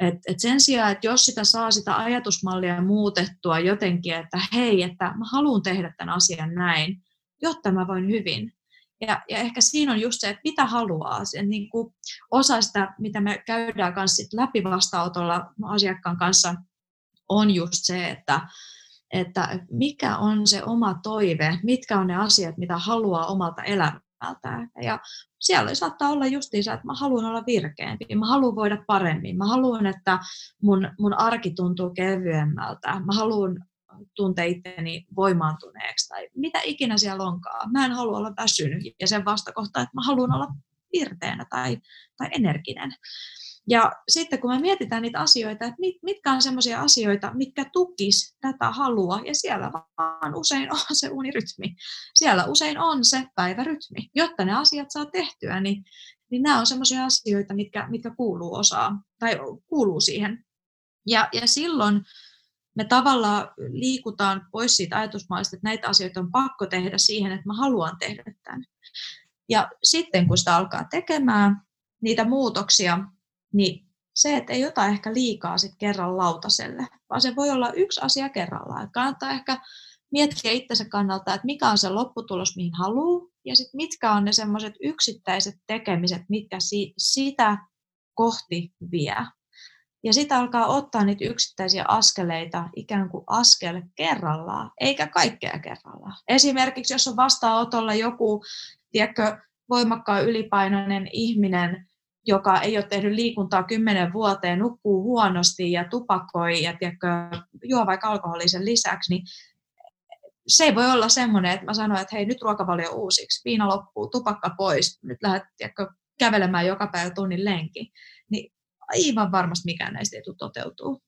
Et, et sen sijaan, että jos sitä saa sitä ajatusmallia muutettua jotenkin, että hei, että mä haluan tehdä tämän asian näin, jotta mä voin hyvin. Ja, ja ehkä siinä on just se, että mitä haluaa. Se, niin kuin osa sitä, mitä me käydään kanssa sit läpi vastaanotolla asiakkaan kanssa, on just se, että, että mikä on se oma toive, mitkä on ne asiat, mitä haluaa omalta elämältään. Ja siellä saattaa olla justiinsa, että mä haluan olla virkeämpi, mä haluan voida paremmin, mä haluan, että mun, mun arki tuntuu kevyemmältä, mä haluan tuntea itteni voimaantuneeksi tai mitä ikinä siellä onkaan. Mä en halua olla väsynyt ja sen vastakohta, että mä haluan olla virteänä tai, tai energinen. Ja sitten kun me mietitään niitä asioita, että mit, mitkä on sellaisia asioita, mitkä tukis tätä halua, ja siellä vaan usein on se unirytmi. Siellä usein on se päivärytmi. Jotta ne asiat saa tehtyä, niin, niin nämä on sellaisia asioita, mitkä, mitkä kuuluu osaa tai kuuluu siihen. Ja, ja silloin me tavallaan liikutaan pois siitä ajatusmaalista, että näitä asioita on pakko tehdä siihen, että mä haluan tehdä tämän. Ja sitten kun sitä alkaa tekemään, niitä muutoksia, niin se, että ei ota ehkä liikaa sit kerran lautaselle, vaan se voi olla yksi asia kerrallaan. Kannattaa ehkä miettiä itsensä kannalta, että mikä on se lopputulos, mihin haluaa, ja sit mitkä on ne semmoiset yksittäiset tekemiset, mitkä si- sitä kohti vie. Ja sitten alkaa ottaa niitä yksittäisiä askeleita ikään kuin askel kerrallaan, eikä kaikkea kerrallaan. Esimerkiksi jos on vastaanotolla joku, tiedätkö, voimakkaan ylipainoinen ihminen, joka ei ole tehnyt liikuntaa kymmenen vuoteen, nukkuu huonosti ja tupakoi ja tiedätkö, juo vaikka alkoholisen lisäksi, niin se ei voi olla semmoinen, että mä sanon, että hei, nyt ruokavalio uusiksi, viina loppuu, tupakka pois, nyt lähdet tiedätkö, kävelemään joka päivä tunnin lenki. Niin aivan varmasti mikään näistä ei tule toteutuu.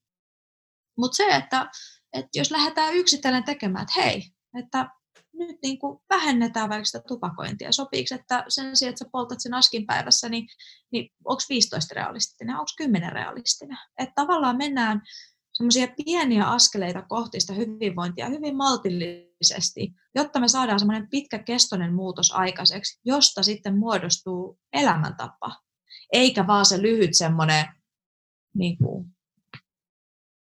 Mutta se, että, että jos lähdetään yksitellen tekemään, että hei, että nyt niin kuin vähennetään vaikka sitä tupakointia. Sopiiko, että sen sijaan, että sä poltat sen askin päivässä, niin, niin onko 15 realistinen, onko 10 realistinen? Että tavallaan mennään semmoisia pieniä askeleita kohti sitä hyvinvointia hyvin maltillisesti, jotta me saadaan semmoinen pitkäkestoinen muutos aikaiseksi, josta sitten muodostuu elämäntapa, eikä vaan se lyhyt semmoinen, niin kuin,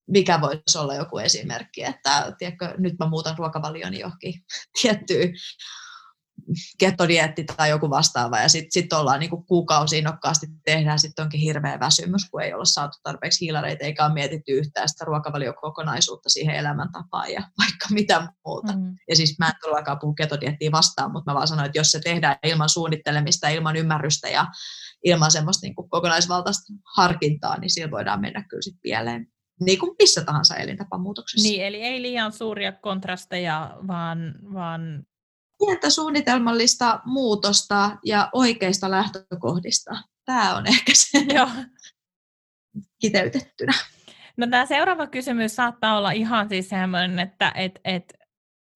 mikä voisi olla joku esimerkki, että tiedätkö, nyt mä muutan ruokavalioni johonkin tiettyyn ketodietti tai joku vastaava, ja sitten sit ollaan niin kuukausi innokkaasti tehdään, sitten onkin hirveä väsymys, kun ei olla saatu tarpeeksi hiilareita, eikä ole mietitty yhtään sitä ruokavaliokokonaisuutta siihen elämäntapaan ja vaikka mitä muuta. Mm. Ja siis mä en todellakaan puhu ketodiettiä vastaan, mutta mä vaan sanoin, että jos se tehdään ilman suunnittelemista, ilman ymmärrystä ja ilman semmoista niin kuin kokonaisvaltaista harkintaa, niin siellä voidaan mennä kyllä sitten pieleen niin kuin missä tahansa elintapamuutoksessa. Niin, eli ei liian suuria kontrasteja, vaan, vaan pientä suunnitelmallista muutosta ja oikeista lähtökohdista. Tämä on ehkä se Joo. kiteytettynä. No tämä seuraava kysymys saattaa olla ihan siis sellainen, että et, et,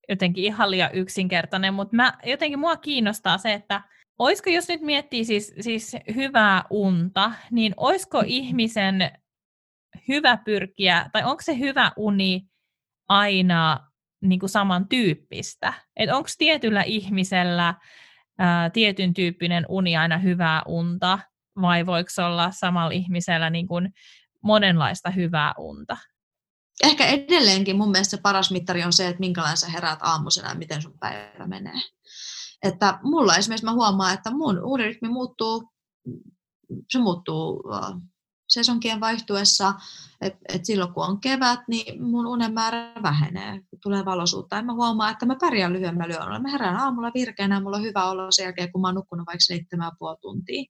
jotenkin ihan liian yksinkertainen, mutta mä, jotenkin mua kiinnostaa se, että olisiko, jos nyt miettii siis, siis hyvää unta, niin olisiko ihmisen hyvä pyrkiä, tai onko se hyvä uni aina niin kuin samantyyppistä. Onko tietyllä ihmisellä ää, tietyn tyyppinen uni aina hyvää unta, vai voiko olla samalla ihmisellä niin kuin monenlaista hyvää unta? Ehkä edelleenkin mun mielestä se paras mittari on se, että minkälainen sä heräät aamusena ja miten sun päivä menee. Että mulla esimerkiksi mä huomaan, että mun unirytmi muuttuu, se muuttuu sesonkien vaihtuessa, että et silloin kun on kevät, niin mun unen määrä vähenee, kun tulee valoisuutta. Ja mä huomaan, että mä pärjään lyhyemmällä yöllä. Mä herään aamulla virkeänä mulla on hyvä olla sen jälkeen, kun mä oon nukkunut vaikka seitsemän puoli tuntia.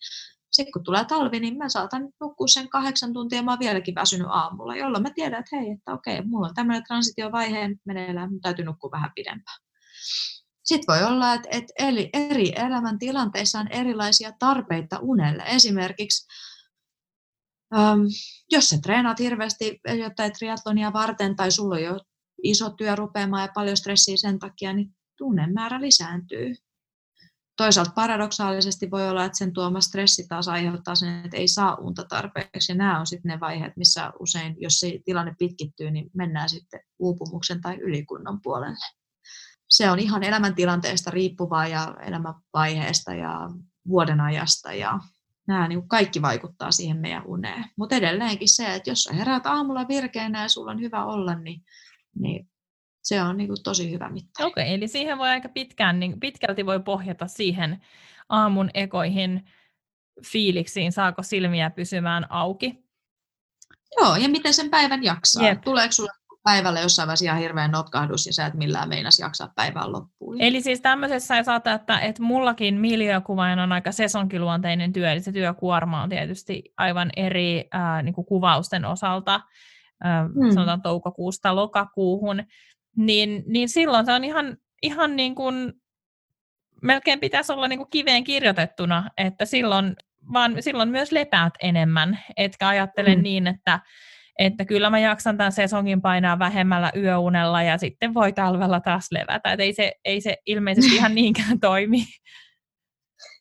Sitten kun tulee talvi, niin mä saatan nukkua sen kahdeksan tuntia ja mä oon vieläkin väsynyt aamulla, jolloin mä tiedän, että hei, että okei, mulla on tämmöinen transitiovaihe meneillään, mun täytyy nukkua vähän pidempään. Sitten voi olla, että, että eri elämäntilanteissa on erilaisia tarpeita unelle. Esimerkiksi Um, jos sä treenaat hirveästi jotain triatlonia varten tai sulla on jo iso työ rupeamaan ja paljon stressiä sen takia, niin tunnen määrä lisääntyy. Toisaalta paradoksaalisesti voi olla, että sen tuoma stressi taas aiheuttaa sen, että ei saa unta tarpeeksi. Ja nämä on sitten ne vaiheet, missä usein, jos se tilanne pitkittyy, niin mennään sitten uupumuksen tai ylikunnon puolelle. Se on ihan elämäntilanteesta riippuvaa ja elämänvaiheesta ja vuodenajasta ja nämä niin kaikki vaikuttaa siihen meidän uneen. Mutta edelleenkin se, että jos sä heräät aamulla virkeänä ja sulla on hyvä olla, niin, niin se on niin kuin tosi hyvä mitta. Okei, okay, eli siihen voi aika pitkään, niin pitkälti voi pohjata siihen aamun ekoihin fiiliksiin, saako silmiä pysymään auki. Joo, ja miten sen päivän jaksaa. Jep. Tuleeko sulle päivällä jossain vaiheessa ihan hirveän notkahdus ja sä et millään meinas jaksaa päivän loppuun. Eli siis tämmöisessä saattaa, että, että mullakin miljöökuvaajana on aika sesonkiluonteinen työ, eli se työkuorma on tietysti aivan eri ää, niin kuin kuvausten osalta, ää, hmm. sanotaan toukokuusta lokakuuhun, niin, niin silloin se on ihan, ihan niin kuin, melkein pitäisi olla niin kuin kiveen kirjoitettuna, että silloin, vaan silloin myös lepäät enemmän, etkä ajattele hmm. niin, että että kyllä mä jaksan tämän sesongin painaa vähemmällä yöunella ja sitten voi talvella taas levätä. Että ei se, ei se ilmeisesti ihan niinkään toimi.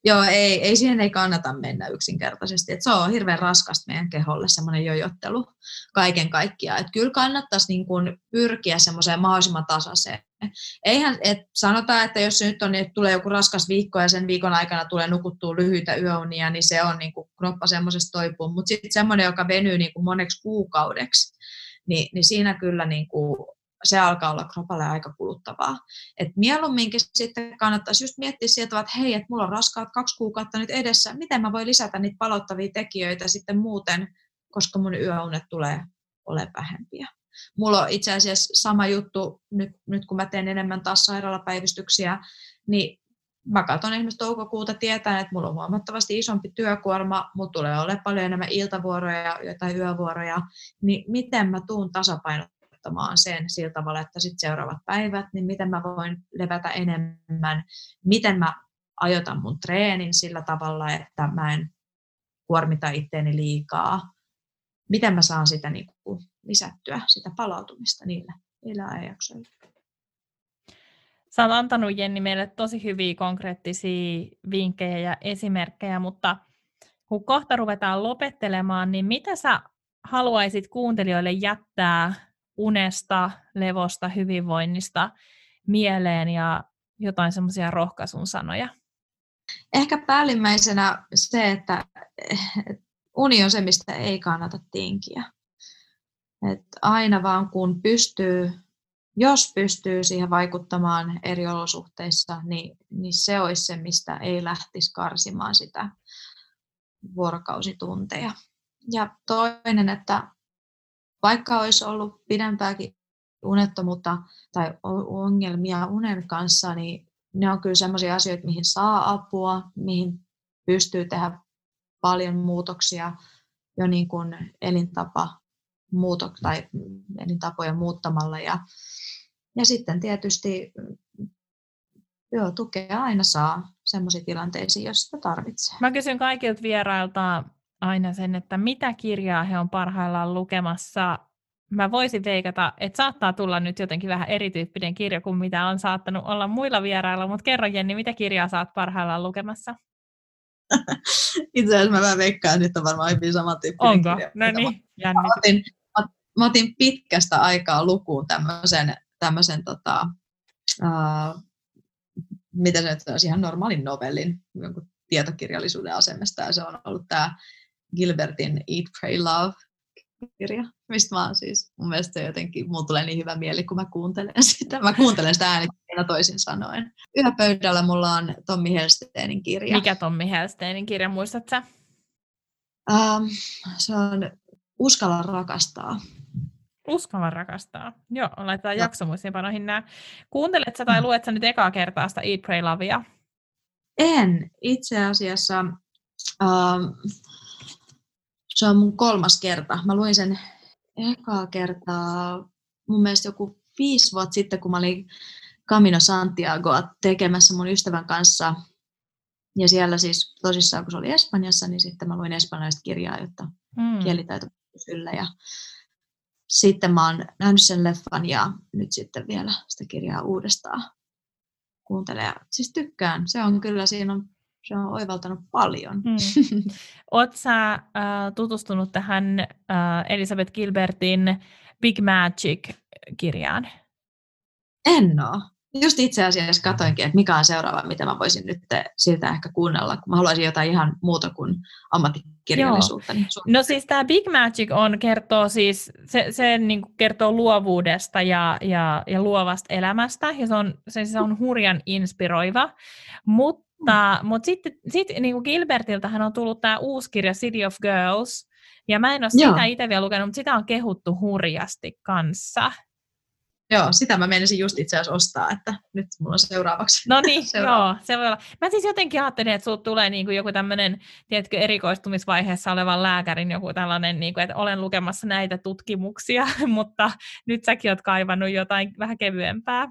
Joo, ei, ei siihen ei kannata mennä yksinkertaisesti. Et se on hirveän raskasta meidän keholle semmoinen jojottelu kaiken kaikkiaan. Et kyllä kannattaisi niin kun pyrkiä semmoiseen mahdollisimman tasaiseen. Eihän, et sanotaan, että jos nyt on, että tulee joku raskas viikko ja sen viikon aikana tulee nukuttua lyhyitä yöunia, niin se on niin kuin kroppa semmoisesta toipuu. Mutta sitten semmoinen, joka venyy niin kuin moneksi kuukaudeksi, niin, niin siinä kyllä niin kuin se alkaa olla kropalle aika kuluttavaa. Et mieluumminkin sitten kannattaisi just miettiä sieltä, että hei, että mulla on raskaat kaksi kuukautta nyt edessä, miten mä voin lisätä niitä palottavia tekijöitä sitten muuten, koska mun yöunet tulee ole vähempiä. Mulla on itse asiassa sama juttu, nyt, nyt kun mä teen enemmän taas sairaalapäivystyksiä, niin mä katson esimerkiksi toukokuuta tietää, että mulla on huomattavasti isompi työkuorma, mulla tulee olemaan paljon enemmän iltavuoroja tai yövuoroja, niin miten mä tuun tasapainottamaan sen sillä tavalla, että sitten seuraavat päivät, niin miten mä voin levätä enemmän, miten mä ajoitan mun treenin sillä tavalla, että mä en kuormita itteeni liikaa, miten mä saan sitä niin kuin lisättyä, sitä palautumista niillä, niillä ajanjaksoilla. Sä oot antanut Jenni meille tosi hyviä konkreettisia vinkkejä ja esimerkkejä, mutta kun kohta ruvetaan lopettelemaan, niin mitä sä haluaisit kuuntelijoille jättää unesta, levosta, hyvinvoinnista mieleen ja jotain semmoisia rohkaisun sanoja? Ehkä päällimmäisenä se, että uni on se, mistä ei kannata tinkiä. Et aina vaan kun pystyy jos pystyy siihen vaikuttamaan eri olosuhteissa, niin, niin se olisi se, mistä ei lähtisi karsimaan sitä vuorokausitunteja. Ja toinen, että vaikka olisi ollut pidempääkin unettomuutta tai ongelmia unen kanssa, niin ne on kyllä sellaisia asioita, mihin saa apua, mihin pystyy tehdä paljon muutoksia jo niin kuin elintapa muutok- tai elintapoja muuttamalla. Ja ja sitten tietysti joo, tukea aina saa sellaisiin tilanteisiin, jos sitä tarvitsee. Mä kysyn kaikilta vierailta aina sen, että mitä kirjaa he on parhaillaan lukemassa. Mä voisin veikata, että saattaa tulla nyt jotenkin vähän erityyppinen kirja kuin mitä on saattanut olla muilla vierailla, mutta kerro Jenni, mitä kirjaa saat parhaillaan lukemassa? Itse asiassa mä vähän veikkaan, että nyt on varmaan hyvin samantyyppinen Onko? kirja. No niin, mä, otin, mä, otin pitkästä aikaa lukuun tämmöisen tämmöisen, tota, uh, mitä se olisi ihan normaalin novellin jonkun tietokirjallisuuden asemesta, ja se on ollut tämä Gilbertin Eat, Pray, Love kirja, mistä mä siis, mun mielestä se jotenkin, mulla tulee niin hyvä mieli, kun mä kuuntelen sitä. Mä kuuntelen sitä äänittäjänä toisin sanoen. Yläpöydällä mulla on Tommi Helsteenin kirja. Mikä Tommi Helsteenin kirja, muistat sä? Um, se on Uskalla rakastaa. Uskalla rakastaa. Joo, laitetaan no. jaksomuistiinpanoihin nämä. Kuuntelet sä tai mm. luet sä nyt ekaa kertaa sitä Eat, Pray, Lovea? En. Itse asiassa ähm, se on mun kolmas kerta. Mä luin sen ekaa kertaa mun mielestä joku viisi vuotta sitten, kun mä olin Camino Santiagoa tekemässä mun ystävän kanssa. Ja siellä siis tosissaan, kun se oli Espanjassa, niin sitten mä luin espanjalaista kirjaa, jotta mm. kielitaito yllä. Ja sitten mä oon nähnyt sen leffan ja nyt sitten vielä sitä kirjaa uudestaan kuuntelen. Siis tykkään. Se on kyllä, siinä on, se on oivaltanut paljon. Mm. Oletko sä äh, tutustunut tähän äh, Elisabeth Gilbertin Big Magic-kirjaan? En ole. Just itse asiassa katoinkin, että mikä on seuraava, mitä mä voisin nyt siltä ehkä kuunnella, kun mä haluaisin jotain ihan muuta kuin ammattikirjallisuutta. Niin no siis tämä Big Magic on, kertoo siis, se, se niin kertoo luovuudesta ja, ja, ja luovasta elämästä, ja se on, se, se on hurjan inspiroiva, mutta, mm. mutta sitten sit, niin kuin Gilbertiltähän on tullut tämä uusi kirja City of Girls, ja mä en ole sitä itse vielä lukenut, mutta sitä on kehuttu hurjasti kanssa. Joo, sitä mä menisin just itse asiassa ostaa, että nyt mulla on seuraavaksi. No niin, joo, se voi olla. Mä siis jotenkin ajattelin, että sulla tulee niin kuin joku tämmöinen, tiedätkö, erikoistumisvaiheessa olevan lääkärin joku tällainen, niin kuin, että olen lukemassa näitä tutkimuksia, mutta nyt säkin oot kaivannut jotain vähän kevyempää.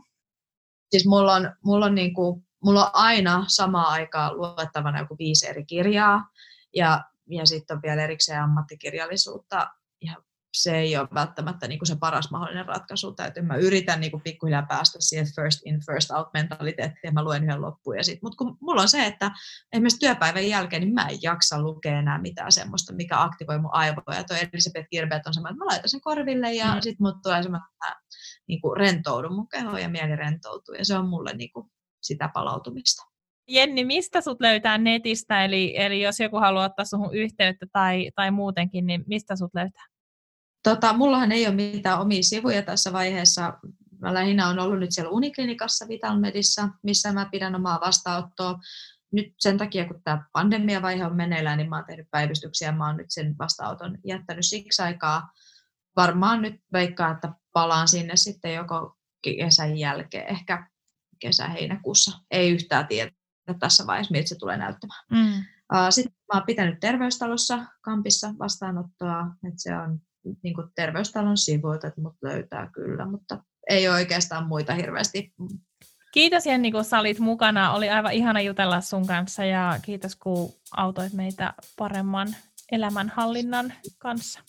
Siis mulla on, mulla on, niin kuin, mulla on aina samaa aikaa luettavana joku viisi eri kirjaa, ja, ja sitten on vielä erikseen ammattikirjallisuutta ja se ei ole välttämättä niin kuin se paras mahdollinen ratkaisu. Täytyy, mä yritän niin kuin pikkuhiljaa päästä siihen first in, first out mentaliteettiin, ja mä luen yhden loppuun. Ja sit, mutta kun mulla on se, että esimerkiksi työpäivän jälkeen, niin mä en jaksa lukea enää mitään semmoista, mikä aktivoi mun aivoja. Ja toi Elisabeth Girbet on semmoinen, että mä laitan sen korville, ja mm. sitten mut tulee semmoinen, että niin kuin rentoudun, mun keho ja mieli rentoutuu, ja se on mulle niin kuin sitä palautumista. Jenni, mistä sut löytää netistä? Eli, eli jos joku haluaa ottaa suhun yhteyttä tai, tai muutenkin, niin mistä sut löytää? Tota, mullahan ei ole mitään omia sivuja tässä vaiheessa. mä lähinnä on ollut nyt siellä Uniklinikassa Vitalmedissa, missä mä pidän omaa vastaanottoa. Nyt sen takia, kun tämä pandemiavaihe on meneillään, niin mä oon tehnyt päivystyksiä, mä oon nyt sen vastaanoton jättänyt siksi aikaa. Varmaan nyt veikkaa, että palaan sinne sitten joko kesän jälkeen, ehkä kesä-heinäkuussa. Ei yhtään tiedä tässä vaiheessa, miltä se tulee näyttämään. Mm. Sitten mä oon pitänyt terveystalossa Kampissa vastaanottoa, että se on niin kuin terveystalon sivuilta, että mut löytää kyllä, mutta ei ole oikeastaan muita hirveästi. Kiitos Jenni, kun sä olit mukana. Oli aivan ihana jutella sun kanssa ja kiitos, kun autoit meitä paremman elämänhallinnan kanssa.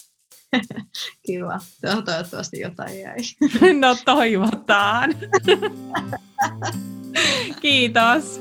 Kiva. Toivottavasti jotain jäi. No toivotaan. Kiitos.